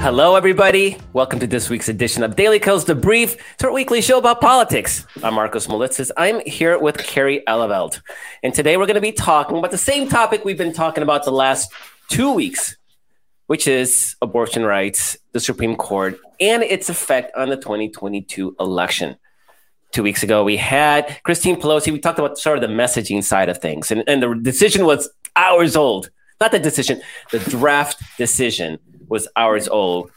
Hello, everybody. Welcome to this week's edition of Daily Kos The Brief. It's our weekly show about politics. I'm Markos Moulitsas. I'm here with Kerry Eleveld. And today we're going to be talking about the same topic we've been talking about the last two weeks, which is abortion rights, the Supreme Court, and its effect on the 2022 election. Two weeks ago, we had Christine Pelosi. We talked about sort of the messaging side of things, and, and the decision was hours old. Not the decision, the draft decision was hours old.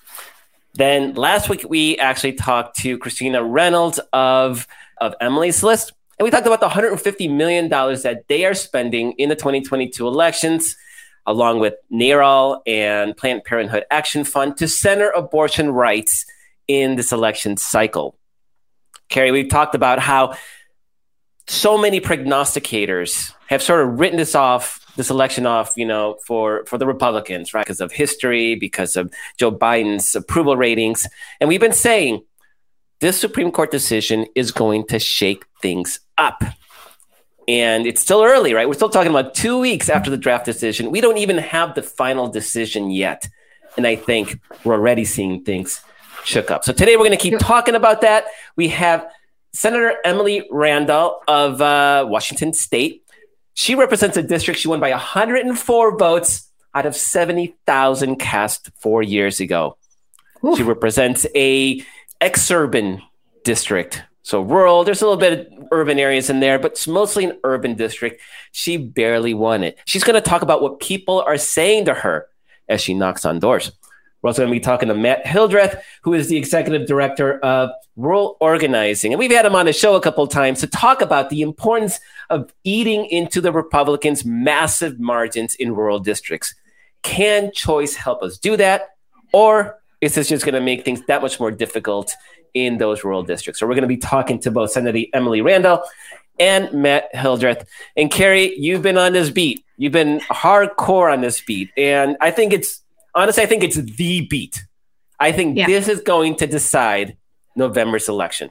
Then last week we actually talked to Christina Reynolds of of Emily's List, and we talked about the 150 million dollars that they are spending in the 2022 elections, along with NARAL and Planned Parenthood Action Fund to center abortion rights in this election cycle. Kerry, we've talked about how so many prognosticators have sort of written this off this election off, you know, for for the Republicans, right? Because of history, because of Joe Biden's approval ratings, and we've been saying this Supreme Court decision is going to shake things up. And it's still early, right? We're still talking about two weeks after the draft decision. We don't even have the final decision yet. And I think we're already seeing things shook up. So today we're going to keep talking about that. We have Senator Emily Randall of uh, Washington State she represents a district she won by 104 votes out of 70,000 cast four years ago. Oof. She represents a exurban district. So rural, there's a little bit of urban areas in there, but it's mostly an urban district. She barely won it. She's going to talk about what people are saying to her as she knocks on doors. We're also going to be talking to Matt Hildreth, who is the executive director of Rural Organizing. And we've had him on the show a couple times to talk about the importance of eating into the Republicans' massive margins in rural districts. Can choice help us do that? Or is this just going to make things that much more difficult in those rural districts? So we're going to be talking to both Senator Emily Randall and Matt Hildreth. And Kerry, you've been on this beat. You've been hardcore on this beat. And I think it's honestly, I think it's the beat. I think yeah. this is going to decide November's election.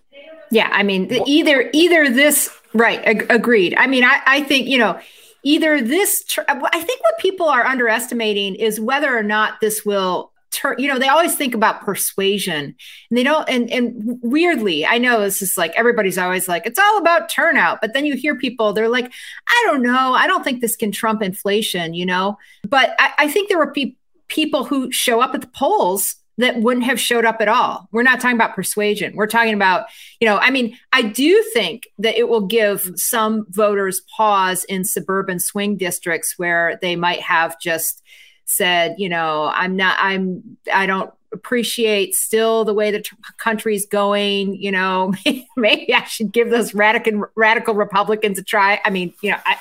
Yeah, I mean, either either this right, ag- agreed. I mean, I, I think you know, either this. Tr- I think what people are underestimating is whether or not this will turn. You know, they always think about persuasion, and they don't. And and weirdly, I know this is like everybody's always like it's all about turnout, but then you hear people they're like, I don't know, I don't think this can trump inflation. You know, but I, I think there were people people who show up at the polls that wouldn't have showed up at all. We're not talking about persuasion. We're talking about, you know, I mean, I do think that it will give some voters pause in suburban swing districts where they might have just said, you know, I'm not, I'm, I don't appreciate still the way the t- country's going. You know, maybe I should give those radical radical Republicans a try. I mean, you know, I,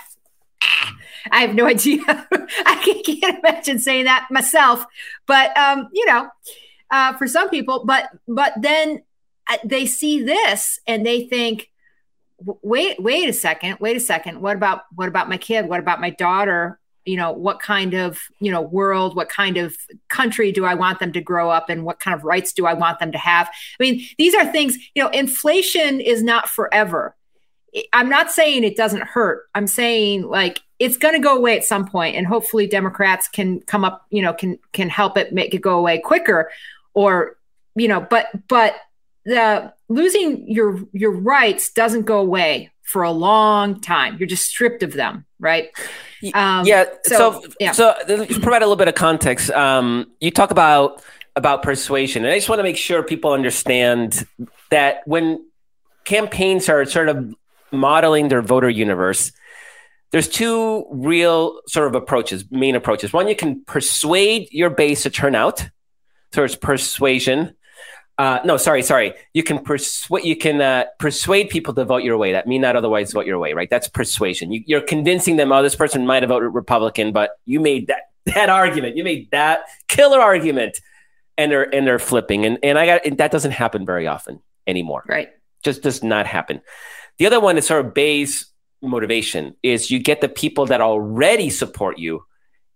I have no idea. I can't imagine saying that myself. But um, you know, uh, for some people, but but then uh, they see this and they think, wait, wait a second, wait a second. What about what about my kid? What about my daughter? You know, what kind of you know world, what kind of country do I want them to grow up in? What kind of rights do I want them to have? I mean, these are things. You know, inflation is not forever. I'm not saying it doesn't hurt. I'm saying like it's going to go away at some point and hopefully democrats can come up you know can can help it make it go away quicker or you know but but the losing your your rights doesn't go away for a long time. You're just stripped of them right? Um, yeah so, so yeah. so provide a little bit of context. Um, you talk about about persuasion and i just want to make sure people understand that when campaigns are sort of modeling their voter universe there's two real sort of approaches, main approaches. One, you can persuade your base to turn out. So it's persuasion. Uh, no, sorry, sorry. You can persuade. You can uh, persuade people to vote your way. That mean not otherwise vote your way, right? That's persuasion. You, are convincing them. Oh, this person might have voted Republican, but you made that that argument. You made that killer argument, and they're and they're flipping. And and I got and that doesn't happen very often anymore. Right. Just does not happen. The other one is sort of base motivation is you get the people that already support you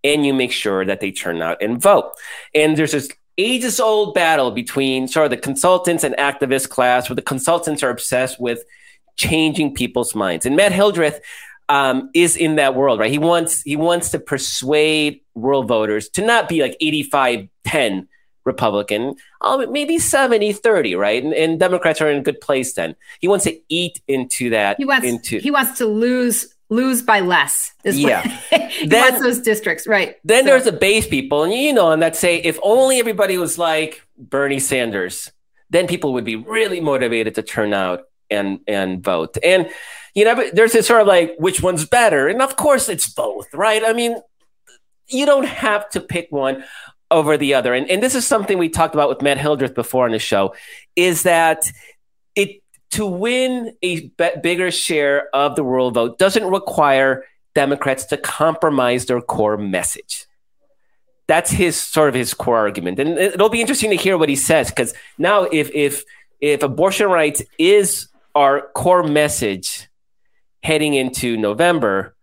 and you make sure that they turn out and vote. And there's this ages old battle between sort of the consultants and activist class where the consultants are obsessed with changing people's minds. And Matt Hildreth um, is in that world, right? He wants he wants to persuade world voters to not be like 85 10 Republican, oh, maybe 70 30, right? And, and, Democrats are in a good place then. He wants to eat into that. He wants, into, he wants to lose lose by less. yeah. he then, wants those districts, right. Then so. there's the base people, and you know, and that say if only everybody was like Bernie Sanders, then people would be really motivated to turn out and and vote. And you know, there's this sort of like which one's better, and of course it's both, right? I mean, you don't have to pick one over the other. And, and this is something we talked about with Matt Hildreth before on the show, is that it to win a b- bigger share of the world vote doesn't require Democrats to compromise their core message. That's his sort of his core argument, and it'll be interesting to hear what he says because now if if if abortion rights is our core message heading into November,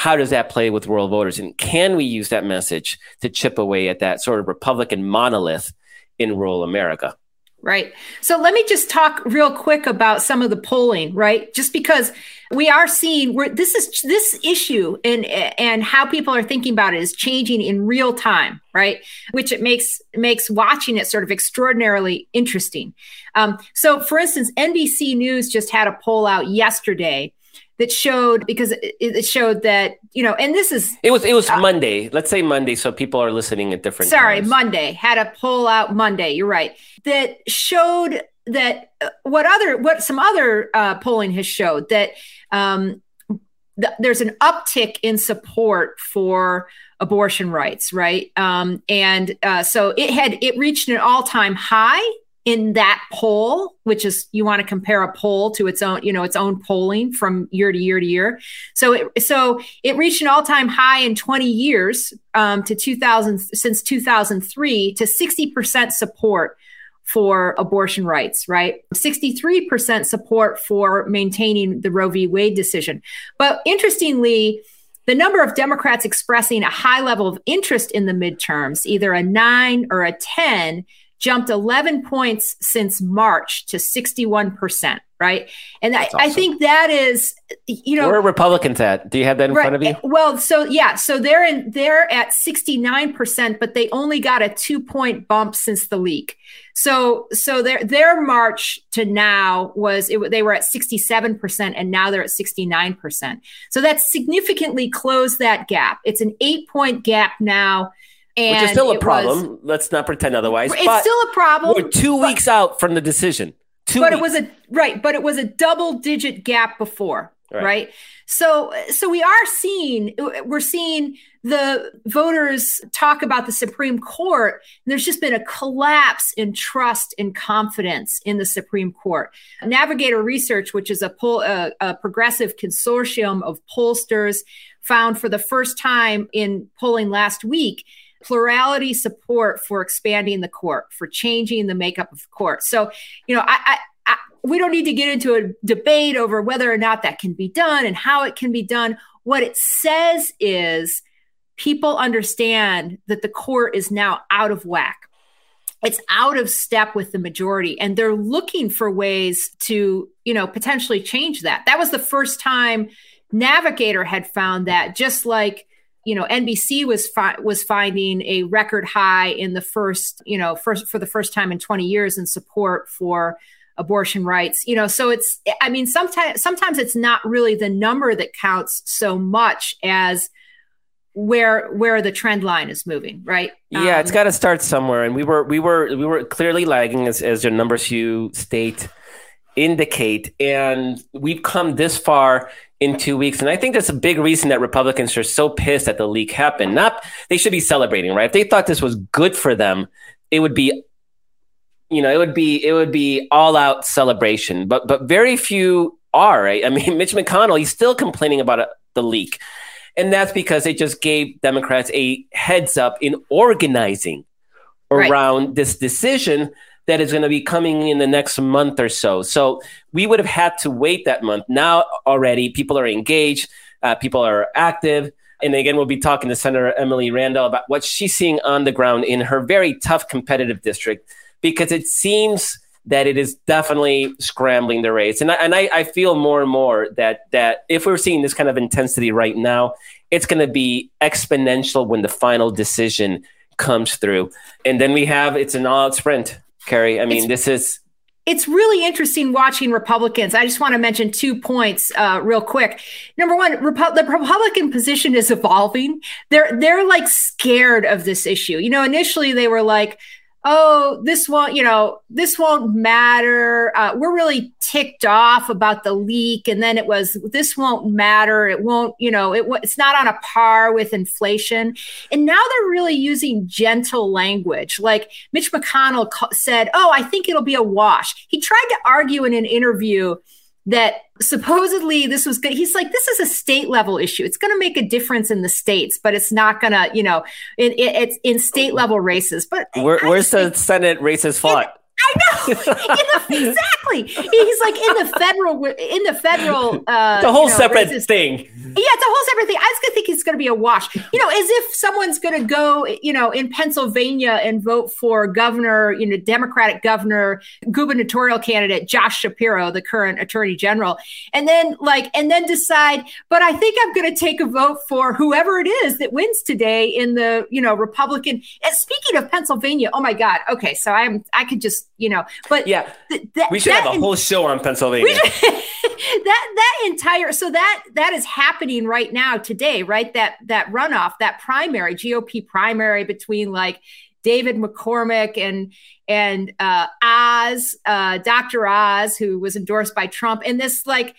how does that play with rural voters? And can we use that message to chip away at that sort of Republican monolith in rural America? Right. So let me just talk real quick about some of the polling, right? Just because we are seeing where this is this issue and and how people are thinking about it is changing in real time, right? Which it makes makes watching it sort of extraordinarily interesting. Um, so, for instance, NBC News just had a poll out yesterday that showed because it, showed that you know and this is it was it was uh, monday. Let's say monday so people are listening at different sorry times. monday. Had a poll out monday. You're right. That showed that uh, what other what some other uh, polling has showed that um, th- there's an uptick in support for abortion rights right? Um, and uh, so it had it reached an all-time high in that poll, which is you want to compare a poll to its own, you know, its own polling from year to year to year. So it so it reached an all time high in 20 years um, to 2000 since 2003 to 60 percent support for abortion rights, right? 63% support for maintaining the Roe v. Wade decision. But interestingly, the number of Democrats expressing a high level of interest in the midterms, either a nine or a 10, jumped 11 points since March to 61%, right? And I, awesome. I, think that is, you know, where are Republicans at? Do you have that in right, front of you? Eh, well, so yeah, so they're in, they're at 69%, but they only got a two point bump since the leak. So, so their their march to now was it, they were at 67% and now they're at 69%. So that significantly closed that gap. It's an eight point gap now and Which is still a problem. Was, Let's not pretend otherwise. It's still a problem. We're two but, weeks out from the decision. Two but weeks. it was a right, but it was a double digit gap before, right. right? So so we are seeing we're seeing the voters talk about the Supreme Court. there's just been a collapse in trust and confidence in the Supreme Court. Navigator Research, which is a, poll, a, a progressive consortium of pollsters, found for the first time in polling last week plurality support for expanding the court, for changing the makeup of the court. So, you know, I, I, I, we don't need to get into a debate over whether or not that can be done and how it can be done. What it says is people understand that the court is now out of whack. It's out of step with the majority, and they're looking for ways to, you know, potentially change that. That was the first time Navigator had found that, just like you know NBC was fi- was finding a record high in the first you know first for the first time in 20 years in support for abortion rights you know so it's i mean sometimes sometimes it's not really the number that counts so much as where where the trend line is moving right? Yeah um, it's got to start somewhere and we were we were we were clearly lagging as, as your numbers you state indicate and we've come this far in two weeks. And I think that's a big reason that Republicans are so pissed that the leak happened. Not they should be celebrating, right? If they thought this was good for them, it would be, you know, it would be it would be all out celebration. But but very few are. Right? I mean, Mitch McConnell, he's still complaining about a, the leak, and that's because it just gave Democrats a heads up in organizing around right. this decision that is going to be coming in the next month or so. So we would have had to wait that month. Now already, people are engaged, uh, people are active. And again, we'll be talking to Senator Emily Randall about what she's seeing on the ground in her very tough competitive district, because it seems that it is definitely scrambling the race. And I, and I, I feel more and more that that if we're seeing this kind of intensity right now, it's going to be exponential when the final decision comes through. And then we have it's an all-out sprint, Kerry. I mean, it's, this is it's really interesting watching Republicans. I just want to mention two points uh, real quick. Number one, Repu- the Republican position is evolving. They're they're like scared of this issue. You know, initially they were like, oh, this won't, you know, this won't matter. Uh, we're really ticked off about the leak. And then it was, this won't matter. It won't, you know, it, it's not on a par with inflation. And now they're really using gentle language. Like Mitch McConnell said, oh, I think it'll be a wash. He tried to argue in an interview that supposedly this was good. He's like, this is a state level issue. It's going to make a difference in the states, but it's not going to, you know, it, it, it's in state level races. But Where, where's the Senate races fought? I know the, exactly. He's like in the federal in the federal uh, the whole you know, separate thing. Yeah, it's a whole separate thing. I was gonna think it's gonna be a wash. You know, as if someone's gonna go, you know, in Pennsylvania and vote for governor, you know, Democratic governor, gubernatorial candidate Josh Shapiro, the current attorney general, and then like and then decide, but I think I'm gonna take a vote for whoever it is that wins today in the you know Republican. And speaking of Pennsylvania, oh my God, okay, so I'm I could just you know. But yeah, th- that, we should have a whole show on Pennsylvania. Should, that that entire so that that is happening right now today, right? That that runoff, that primary GOP primary between like David McCormick and and uh, Oz, uh, Dr. Oz, who was endorsed by Trump, and this like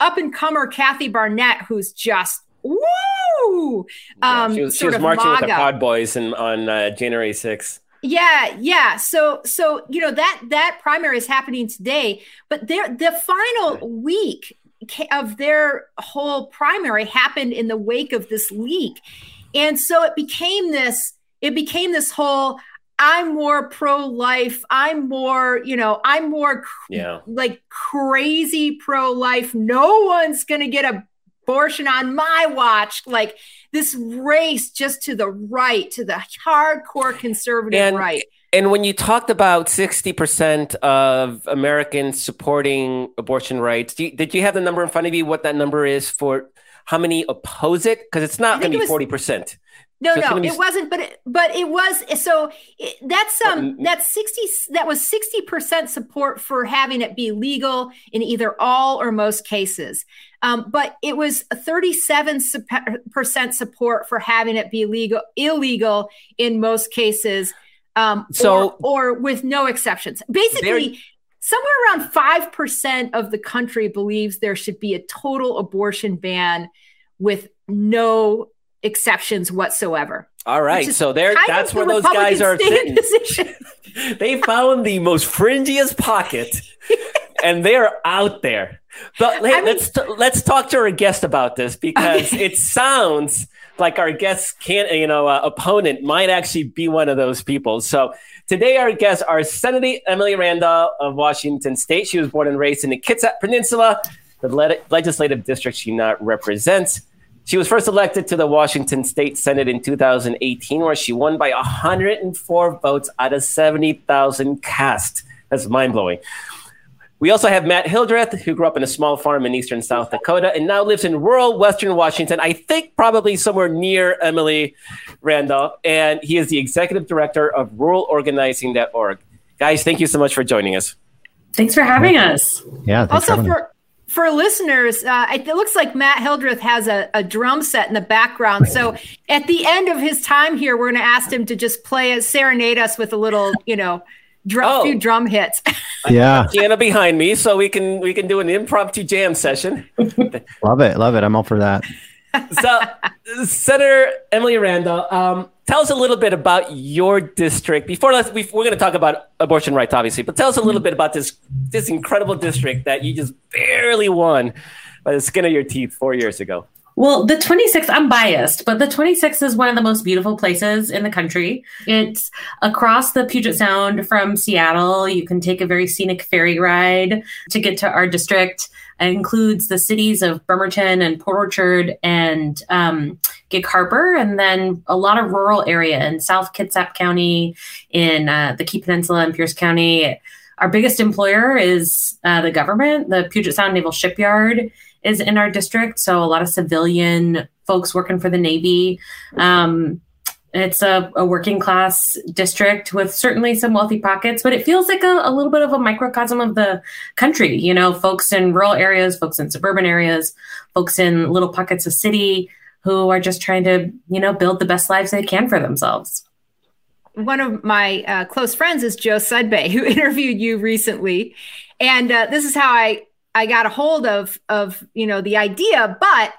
up and comer Kathy Barnette, who's just woo. Um, yeah, she was, she was marching MAGA. with the Proud Boys in, on uh, January 6th. Yeah, yeah. So so you know that that primary is happening today, but their the final week of their whole primary happened in the wake of this leak. And so it became this it became this whole I'm more pro life. I'm more, you know, I'm more yeah. like crazy pro life. No one's going to get a abortion on my watch. Like this race just to the right, to the hardcore conservative and, right. And when you talked about 60% of Americans supporting abortion rights, you, did you have the number in front of you, what that number is for how many oppose it? Because it's not going to be 40%. No, so no, be... it wasn't, but it, but it was. So it, that's um that's sixty. That was sixty percent support for having it be legal in either all or most cases. Um, but it was thirty-seven percent support for having it be legal illegal in most cases. Um, so or, or with no exceptions. Basically, somewhere around five percent of the country believes there should be a total abortion ban with no exceptions whatsoever. All right, so there that's where those guys are sitting. they found the most fringiest pocket and they're out there. But hey, I mean, let's t- let's talk to our guest about this because okay. it sounds like our guest can't you know uh, opponent might actually be one of those people. So today our guests are Senator Emily Randall of Washington State. She was born and raised in the Kitsap Peninsula, the le- legislative district she now represents. She was first elected to the Washington State Senate in 2018, where she won by 104 votes out of 70,000 cast. That's mind blowing. We also have Matt Hildreth, who grew up in a small farm in eastern South Dakota and now lives in rural western Washington, I think probably somewhere near Emily Randall. And he is the executive director of ruralorganizing.org. Guys, thank you so much for joining us. Thanks for having us. Yeah. also, for, for listeners, uh, it looks like Matt Hildreth has a, a, drum set in the background. So at the end of his time here, we're going to ask him to just play a serenade us with a little, you know, drum, oh. few drum hits. yeah, piano behind me, so we can we can do an impromptu jam session. love it, love it. I'm all for that. so, Senator Emily Randall, um, tell us a little bit about your district. Before let's, we, are going to talk about abortion rights, obviously, but tell us a little bit about this this incredible district that you just barely won by the skin of your teeth four years ago. Well, the 26th, I'm biased, but the 26th is one of the most beautiful places in the country. It's across the Puget Sound from Seattle. You can take a very scenic ferry ride to get to our district. It includes the cities of Bremerton and Port Orchard and um, Gig Harbor, and then a lot of rural area in South Kitsap County, in uh, the Key Peninsula and Pierce County. Our biggest employer is uh, the government. The Puget Sound Naval Shipyard is in our district, so a lot of civilian folks working for the Navy. Um, it's a, a, working class district with certainly some wealthy pockets, but it feels like a, a, little bit of a microcosm of the country. You know, folks in rural areas, folks in suburban areas, folks in little pockets of city who are just trying to, you know, build the best lives they can for themselves. One of my uh, close friends is Joe Sudbay, who interviewed you recently, and uh, this is how I I got a hold of of you know the idea, but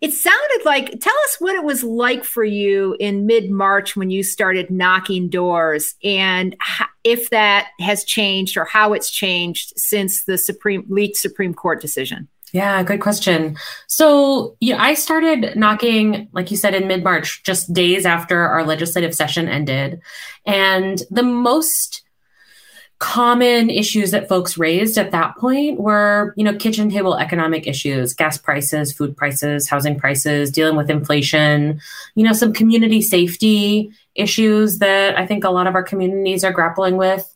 it sounded like tell us what it was like for you in mid-march when you started knocking doors and if that has changed or how it's changed since the supreme leaked supreme court decision. Yeah good question. So yeah i started knocking like you said in mid-march just days after our legislative session ended. And the most common issues that folks raised at that point were, you know, kitchen table economic issues, gas prices, food prices, housing prices, dealing with inflation, you know, some community safety issues that I think a lot of our communities are grappling with.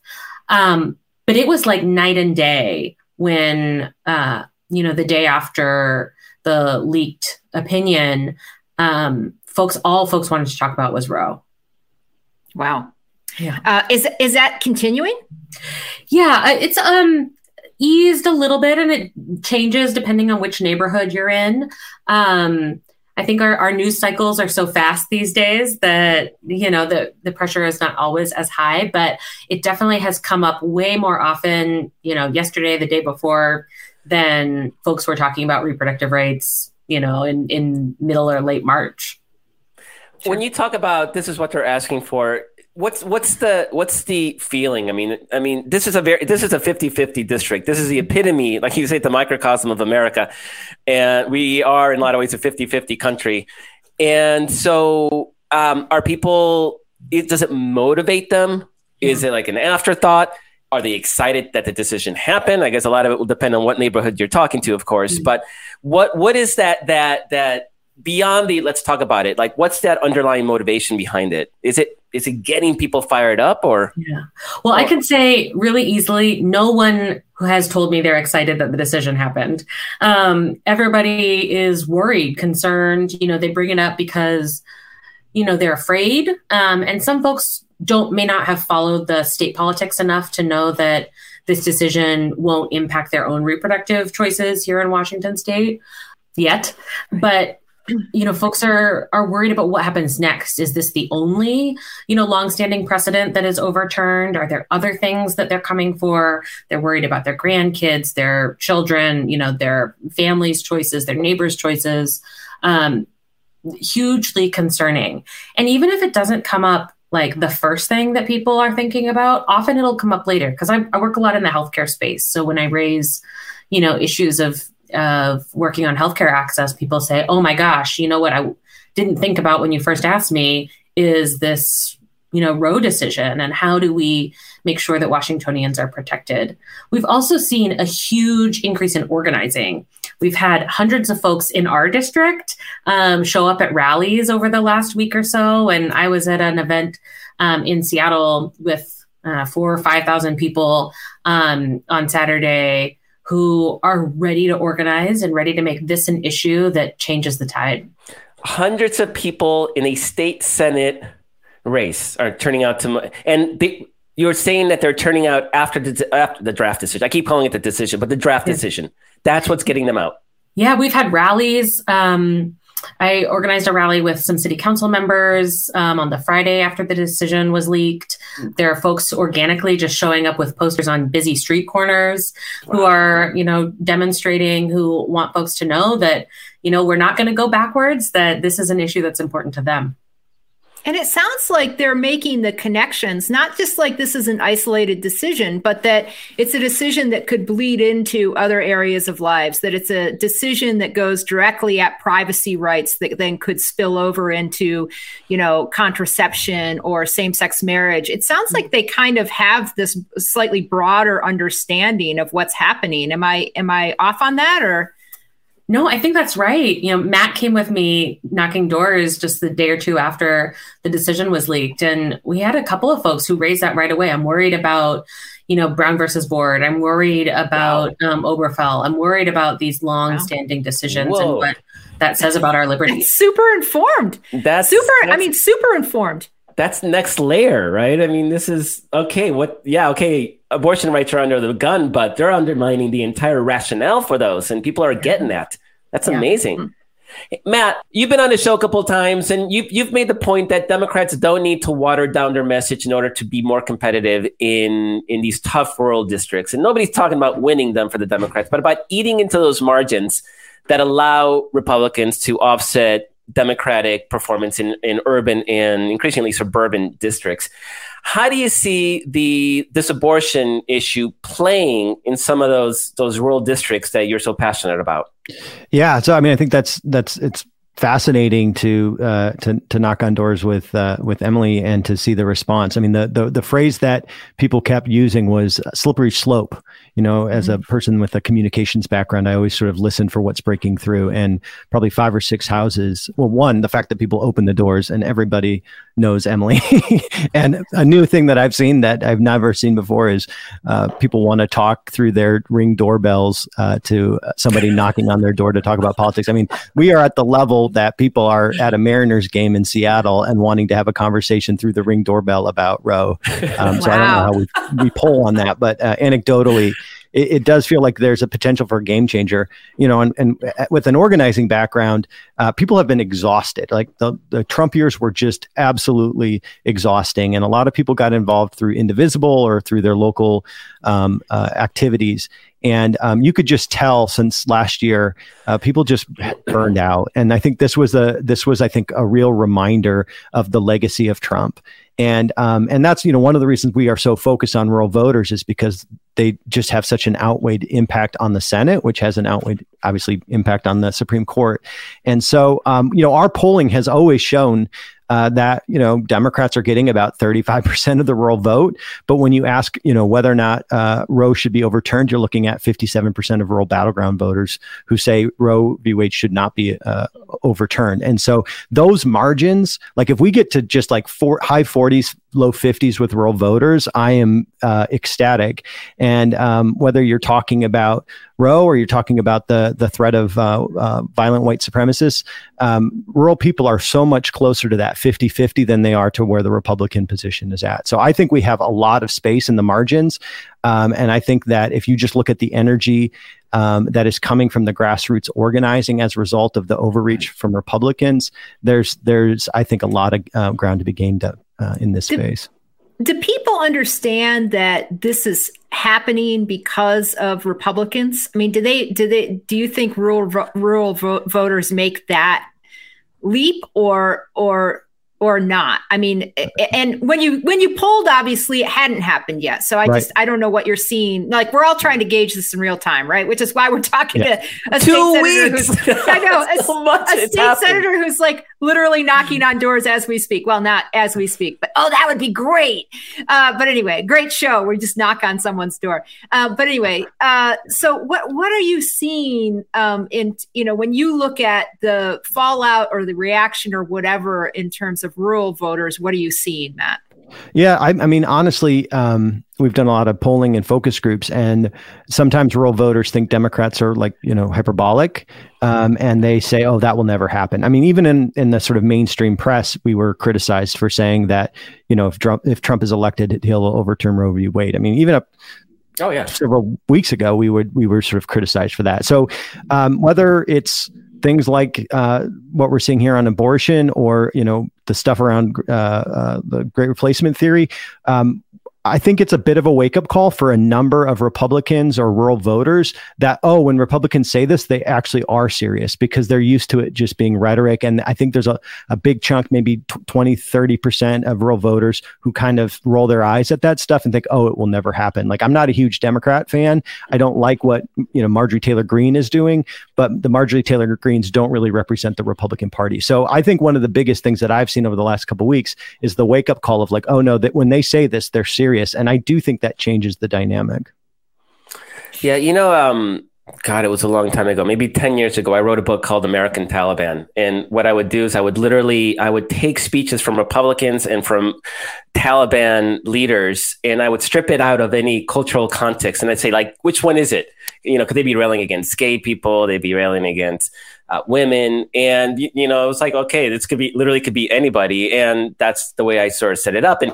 Um, but it was like night and day when, uh, you know, the day after the leaked opinion, um, folks, all folks wanted to talk about was Roe. Wow. Yeah. Uh, is is that continuing? Yeah, uh, it's um eased a little bit, and it changes depending on which neighborhood you're in. Um, I think our, our news cycles are so fast these days that you know the the pressure is not always as high, but it definitely has come up way more often. You know, yesterday, the day before, than folks were talking about reproductive rights. You know, in in middle or late March. When you talk about this is what they're asking for, what's what's the what's the feeling? I mean i mean this is a very this is a 50-50 district. This is the epitome like you say the microcosm of america. And we are in a lot of ways a 50-50 country. And so um, are people it, does it motivate them? Is it like an afterthought? Are they excited that the decision happened? I guess a lot of it will depend on what neighborhood you're talking to of course. Mm-hmm. but what what is that that that beyond the let's talk about it. Like what's that underlying motivation behind it? Is it is it getting people fired up or? Yeah. Well or, i can say really easily no one who has told me they're excited that the decision happened. Um, everybody is worried concerned you know they bring it up because you know they're afraid. Um, and some folks don't may not have followed the state politics enough to know that this decision won't impact their own reproductive choices here in washington state yet. But you know folks are are worried about what happens next. Is this the only you know longstanding precedent that is overturned? Are there other things that they're coming for? They're worried about their grandkids their children you know their families choices their neighbors choices. Um, hugely concerning. And even if it doesn't come up like the first thing that people are thinking about often it'll come up later because I, I work a lot in the healthcare space. So when i raise you know issues of of working on healthcare access, people say, "Oh my gosh, you know what I didn't think about when you first asked me is this, you know, Roe decision and how do we make sure that Washingtonians are protected?" We've also seen a huge increase in organizing. We've had hundreds of folks in our district um, show up at rallies over the last week or so, and I was at an event um, in Seattle with uh, four or five thousand people um, on Saturday who are ready to organize and ready to make this an issue that changes the tide. Hundreds of people in a state senate race are turning out to, and they, you're saying that they're turning out after the, after the draft decision. I keep calling it the decision, but the draft yeah. decision. That's what's getting them out. Yeah, we've had rallies. Um, I organized a rally with some city council members um, on the Friday after the decision was leaked. There are folks organically just showing up with posters on busy street corners who are, you know, demonstrating, who want folks to know that, you know, we're not going to go backwards, that this is an issue that's important to them. And it sounds like they're making the connections, not just like this is an isolated decision, but that it's a decision that could bleed into other areas of lives, that it's a decision that goes directly at privacy rights that then could spill over into, you know, contraception or same sex marriage. It sounds like they kind of have this slightly broader understanding of what's happening. Am I am I off on that or? No, I think that's right. You know, Matt came with me knocking doors just the day or two after the decision was leaked. And we had a couple of folks who raised that right away. I'm worried about, you know, Brown versus Board. I'm worried about wow. um, Obergefell. I'm worried about these long standing wow. decisions Whoa. and what that says about our liberties. super informed. That's super, that's, I mean, super informed. That's next layer, right? I mean, this is okay. What, yeah, okay abortion rights are under the gun, but they're undermining the entire rationale for those, and people are getting that. That's yeah. amazing. Mm-hmm. Matt, you've been on the show a couple of times, and you've you've made the point that Democrats don't need to water down their message in order to be more competitive in in these tough rural districts. And nobody's talking about winning them for the Democrats, but about eating into those margins that allow Republicans to offset Democratic performance in, in urban and increasingly suburban districts. How do you see the this abortion issue playing in some of those those rural districts that you're so passionate about? Yeah, so I mean, I think that's that's it's fascinating to uh, to to knock on doors with uh, with Emily and to see the response. I mean, the, the the phrase that people kept using was slippery slope. You know, as a mm-hmm. person with a communications background, I always sort of listen for what's breaking through. And probably five or six houses. Well, one, the fact that people open the doors and everybody knows Emily. and a new thing that I've seen that I've never seen before is uh, people want to talk through their ring doorbells uh, to somebody knocking on their door to talk about politics. I mean, we are at the level that people are at a Mariners game in Seattle and wanting to have a conversation through the ring doorbell about Roe. Um, so wow. I don't know how we, we poll on that, but uh, anecdotally, it, it, does feel like there's a potential for a game changer. You know, and, and uh, with an organizing background, uh, people have been exhausted. Like the, the Trump years were just absolutely exhausting, and a lot of people got involved through Indivisible or through their local um, uh, activities. And um, you could just tell since last year, uh, people just burned out. And I think this was a this was I think a real reminder of the legacy of Trump and um, and that's you know one of the reasons we are so focused on rural voters is because they just have such an outweighed impact on the Senate, which has an outweighed obviously impact on the Supreme Court. And so um, you know our polling has always shown uh, that you know Democrats are getting about 35% of the rural vote. But when you ask you know whether or not uh, Roe should be overturned, you're looking at 57% of rural battleground voters who say Roe v. Wade should not be uh, overturned. And so those margins, like if we get to just like four, high 40s, low 50s with rural voters, I am uh, ecstatic. And um, whether you're talking about Roe or you're talking about the the threat of uh, uh, violent white supremacists, um, rural people are so much closer to that 50 50 than they are to where the Republican position is at. So I think we have a lot of space in the margins. Um, and I think that if you just look at the energy um, that is coming from the grassroots organizing as a result of the overreach from Republicans, there's there's I think a lot of uh, ground to be gained uh, in this do, space. Do people understand that this is happening because of Republicans? I mean, do they do they do you think rural rural voters make that leap or or or not. I mean and when you when you polled obviously it hadn't happened yet. So i right. just i don't know what you're seeing. Like we're all trying to gauge this in real time right? Which is why we're talking yeah. to a Two state weeks. i know a, so a state happened. senator who's like literally knocking on doors as we speak. Well not as we speak but oh that would be great. Uh, but anyway great show. We just knock on someone's door. Uh, but anyway uh, so what what are you seeing um, in you know when you look at the fallout or the reaction or whatever in terms of rural voters. What are you seeing, Matt? Yeah, I, I mean, honestly, um, we've done a lot of polling and focus groups, and sometimes rural voters think Democrats are like you know hyperbolic, um, and they say, "Oh, that will never happen." I mean, even in in the sort of mainstream press, we were criticized for saying that you know if Trump if Trump is elected, he'll overturn Roe v. Wade. I mean, even up oh yeah several weeks ago, we would we were sort of criticized for that. So um, whether it's things like uh, what we're seeing here on abortion or you know the stuff around uh, uh, the great replacement theory. Um, I think it's a bit of a wake up call for a number of Republicans or rural voters that, oh, when Republicans say this, they actually are serious because they're used to it just being rhetoric. And I think there's a, a big chunk, maybe 20, 30% of rural voters who kind of roll their eyes at that stuff and think, oh, it will never happen. Like, I'm not a huge Democrat fan. I don't like what, you know, Marjorie Taylor Greene is doing, but the Marjorie Taylor Greens don't really represent the Republican Party. So I think one of the biggest things that I've seen over the last couple weeks is the wake up call of like, oh, no, that when they say this, they're serious serious. And I do think that changes the dynamic. Yeah, you know, um, God, it was a long time ago, maybe 10 years ago, I wrote a book called American Taliban. And what I would do is I would literally, I would take speeches from Republicans and from Taliban leaders, and I would strip it out of any cultural context. And I'd say, like, which one is it? You know, could they be railing against gay people? They'd be railing against uh, women. And, you know, it was like, okay, this could be, literally could be anybody. And that's the way I sort of set it up. And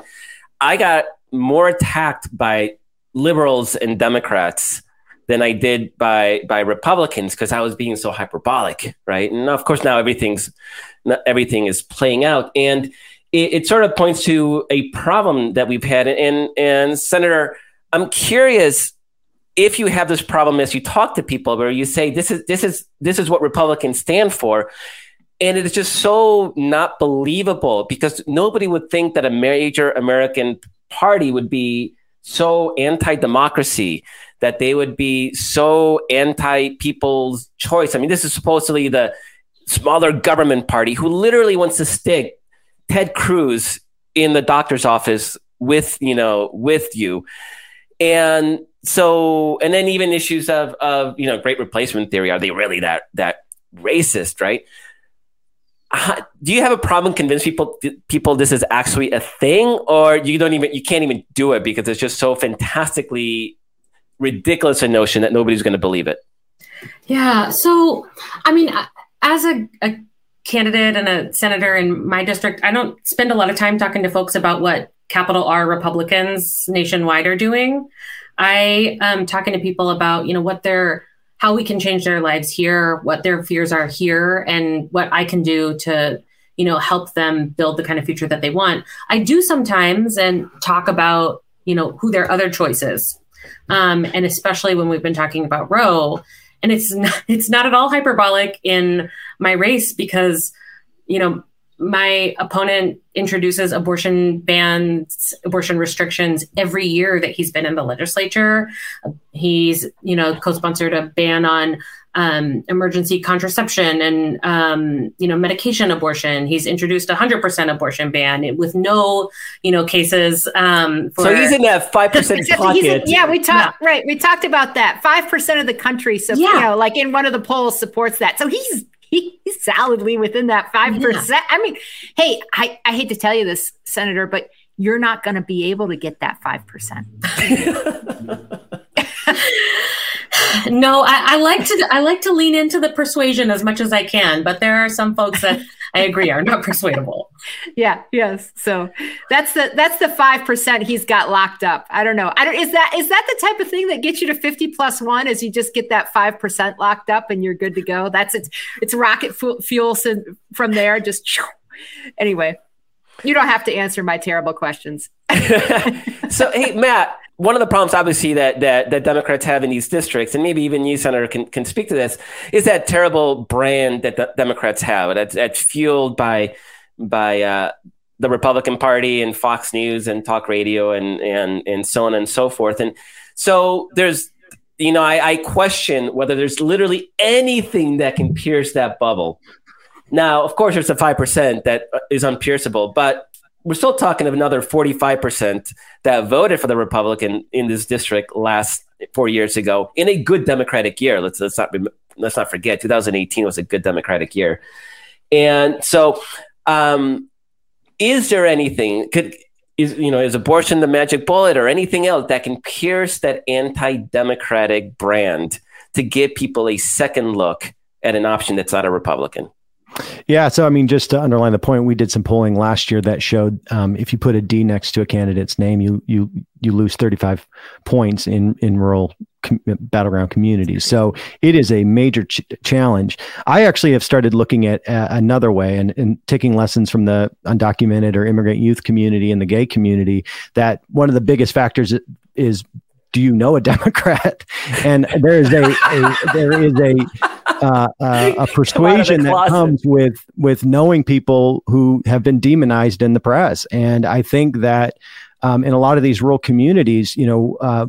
I got more attacked by liberals and Democrats than I did by by Republicans because I was being so hyperbolic, right? And of course now everything's everything is playing out, and it, it sort of points to a problem that we've had. And and Senator, I'm curious if you have this problem as you talk to people where you say this is this is this is what Republicans stand for. And it is just so not believable because nobody would think that a major American party would be so anti-democracy that they would be so anti-people's choice. I mean, this is supposedly the smaller government party who literally wants to stick Ted Cruz in the doctor's office with you know with you, and so and then even issues of of you know great replacement theory. Are they really that that racist? Right? Do you have a problem convincing people people this is actually a thing? Or you don't even you can't even do it because it's just so fantastically ridiculous a notion that nobody's going to believe it. Yeah so i mean uh, as a, a candidate and a senator in my district i don't spend a lot of time talking to folks about what capital r republicans nationwide are doing. I am talking to people about you know what they're how we can change their lives here, what their fears are here, and what I can do to, you know, help them build the kind of future that they want. I do sometimes and talk about, you know, who their other choices. Um, and especially when we've been talking about Roe. And it's not, it's not at all hyperbolic in my race because, you know, my opponent introduces abortion bans, abortion restrictions every year that he's been in the legislature. He's, you know, co-sponsored a ban on um, emergency contraception and um, you know medication abortion. He's introduced a hundred percent abortion ban with no you know cases. Um, for, so he's in that five percent pocket. In, yeah, we talked yeah. right. We talked about that. Five percent of the country. So yeah. you know, like in one of the polls supports that. So he's he's solidly within that 5%. Yeah. I mean, hey, I, I hate to tell you this, Senator, but you're not going to be able to get that 5%. no, I, I, like to I like to lean into the persuasion as much as I can, but there are some folks that I agree are not persuadable. Yeah, yes. So that's the that's the five percent he's got locked up. I don't know. I don't is that is that the type of thing that gets you to fifty plus one? Is you just get that five percent locked up and you're good to go? That's it's it's rocket fuel from there. Just anyway. You don't have to answer my terrible questions. so, hey, Matt, one of the problems, obviously, that, that that Democrats have in these districts, and maybe even you, Senator, can, can speak to this, is that terrible brand that the Democrats have. That's, that's fueled by by uh, the Republican Party and Fox News and talk radio and and and so on and so forth. And so there's, you know, I, I question whether there's literally anything that can pierce that bubble. Now, of course, there's a five percent that is unpierceable, but we're still talking of another 45% that voted for the Republican in this district last four years ago in a good Democratic year. Let's, let's not let's not forget 2018 was a good Democratic year. And so, um, is there anything could is you know is abortion the magic bullet or anything else that can pierce that anti-democratic brand to give people a second look at an option that's not a Republican? Yeah, so I mean, just to underline the point, we did some polling last year that showed um, if you put a D next to a candidate's name, you you you lose 35 points in in rural com- battleground communities. So it is a major ch- challenge. I actually have started looking at uh, another way and, and taking lessons from the undocumented or immigrant youth community and the gay community. That one of the biggest factors is do you know a Democrat? And there is a, a there is a uh, uh, a persuasion that comes with with knowing people who have been demonized in the press, and I think that um, in a lot of these rural communities, you know, uh,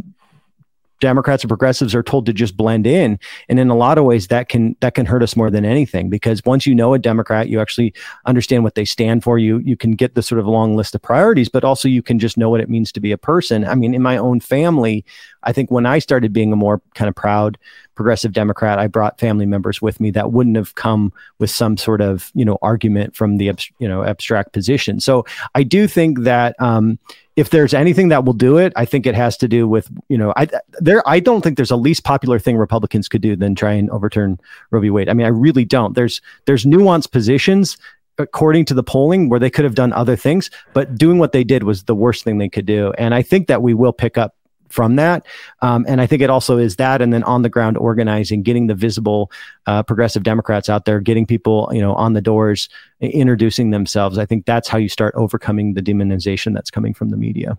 Democrats and progressives are told to just blend in, and in a lot of ways that can that can hurt us more than anything because once you know a Democrat, you actually understand what they stand for. You you can get the sort of long list of priorities, but also you can just know what it means to be a person. I mean, in my own family, I think when I started being a more kind of proud progressive Democrat, I brought family members with me that wouldn't have come with some sort of you know argument from the you know abstract position. So I do think that. Um, if there's anything that will do it, I think it has to do with you know I there I don't think there's a least popular thing Republicans could do than try and overturn Roe v. Wade. I mean, I really don't. There's there's nuanced positions according to the polling where they could have done other things, but doing what they did was the worst thing they could do. And I think that we will pick up from that. Um, and I think it also is that, and then on the ground organizing, getting the visible uh, progressive Democrats out there, getting people, you know, on the doors, introducing themselves. I think that's how you start overcoming the demonization that's coming from the media.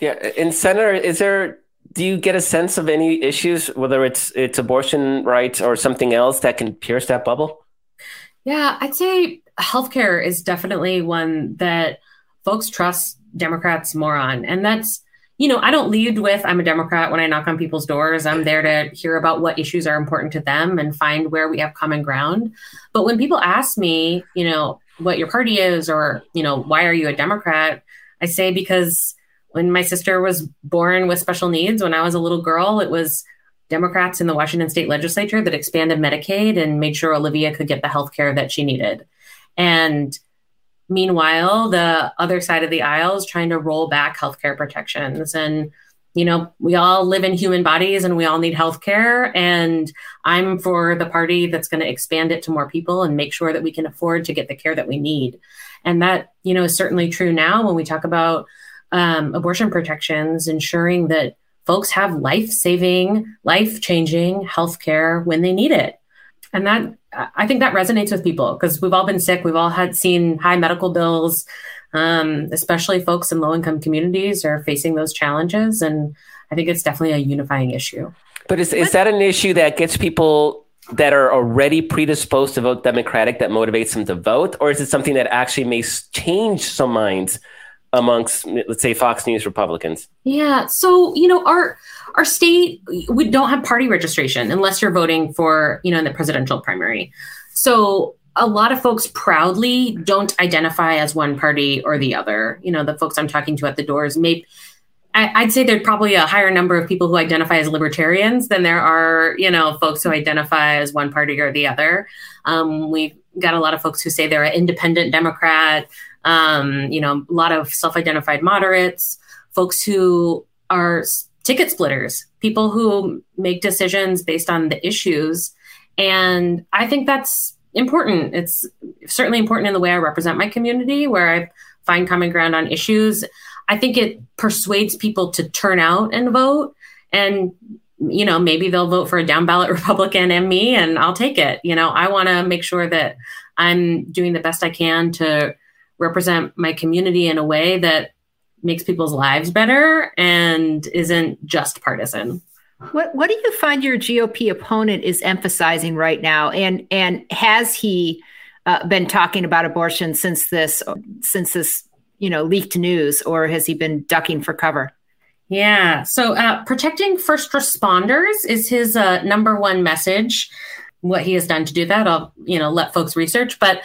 Yeah, and Senator, is there? Do you get a sense of any issues, whether it's it's abortion rights or something else, that can pierce that bubble? Yeah, I'd say healthcare is definitely one that folks trust Democrats more on, and that's you know, I don't lead with I'm a Democrat when I knock on people's doors. I'm there to hear about what issues are important to them and find where we have common ground. But when people ask me, you know, what your party is or, you know, why are you a Democrat? I say because when my sister was born with special needs when I was a little girl, it was Democrats in the Washington state legislature that expanded Medicaid and made sure Olivia could get the health care that she needed. And Meanwhile, the other side of the aisle is trying to roll back healthcare protections. And, you know, we all live in human bodies and we all need healthcare. And I'm for the party that's going to expand it to more people and make sure that we can afford to get the care that we need. And that, you know, is certainly true now when we talk about um, abortion protections, ensuring that folks have life saving, life changing healthcare when they need it. And that I think that resonates with people because we've all been sick. We've all had seen high medical bills, um, especially folks in low income communities are facing those challenges. And I think it's definitely a unifying issue. But is, is that an issue that gets people that are already predisposed to vote Democratic that motivates them to vote? Or is it something that actually may change some minds amongst, let's say, Fox News Republicans? Yeah. So, you know, our our state we don't have party registration unless you're voting for you know in the presidential primary so a lot of folks proudly don't identify as one party or the other you know the folks i'm talking to at the doors maybe I'd say there's probably a higher number of people who identify as libertarians than there are, you know, folks who identify as one party or the other. Um, we've got a lot of folks who say they're an independent Democrat, um, you know, a lot of self-identified moderates, folks who are ticket splitters, people who make decisions based on the issues. And I think that's important. It's certainly important in the way I represent my community, where I find common ground on issues. I think it persuades people to turn out and vote. And, you know, maybe they'll vote for a down ballot Republican and me, and I'll take it. You know, I want to make sure that I'm doing the best I can to represent my community in a way that makes people's lives better and isn't just partisan. What what do you find your GOP opponent is emphasizing right now, and and has he uh, been talking about abortion since this since this you know leaked news, or has he been ducking for cover? Yeah, so uh, protecting first responders is his uh, number one message. What he has done to do that, I'll you know let folks research. But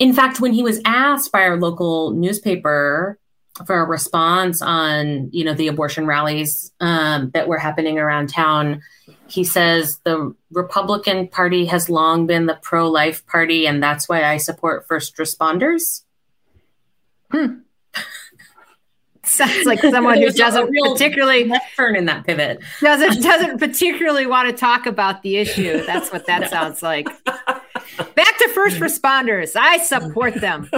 in fact, when he was asked by our local newspaper for a response on you know the abortion rallies um, that were happening around town he says the republican party has long been the pro-life party and that's why i support first responders. Hmm. sounds like someone who doesn't particularly left turn in that pivot. Doesn't doesn't particularly want to talk about the issue. That's what that sounds like Back to first responders. I support them.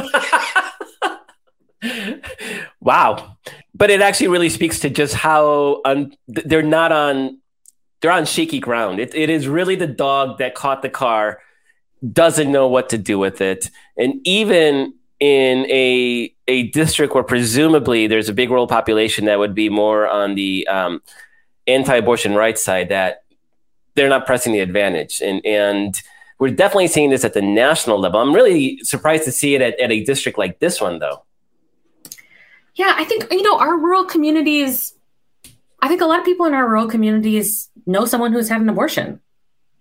wow. But it actually really speaks to just how un- they're not on they're on shaky ground. It, it is really the dog that caught the car doesn't know what to do with it. And even in a a district where presumably there's a big rural population that would be more on the um, anti-abortion rights side, that they're not pressing the advantage. And and we're definitely seeing this at the national level. I'm really surprised to see it at, at a district like this one, though. Yeah, I think you know our rural communities. I think a lot of people in our rural communities know someone who's had an abortion.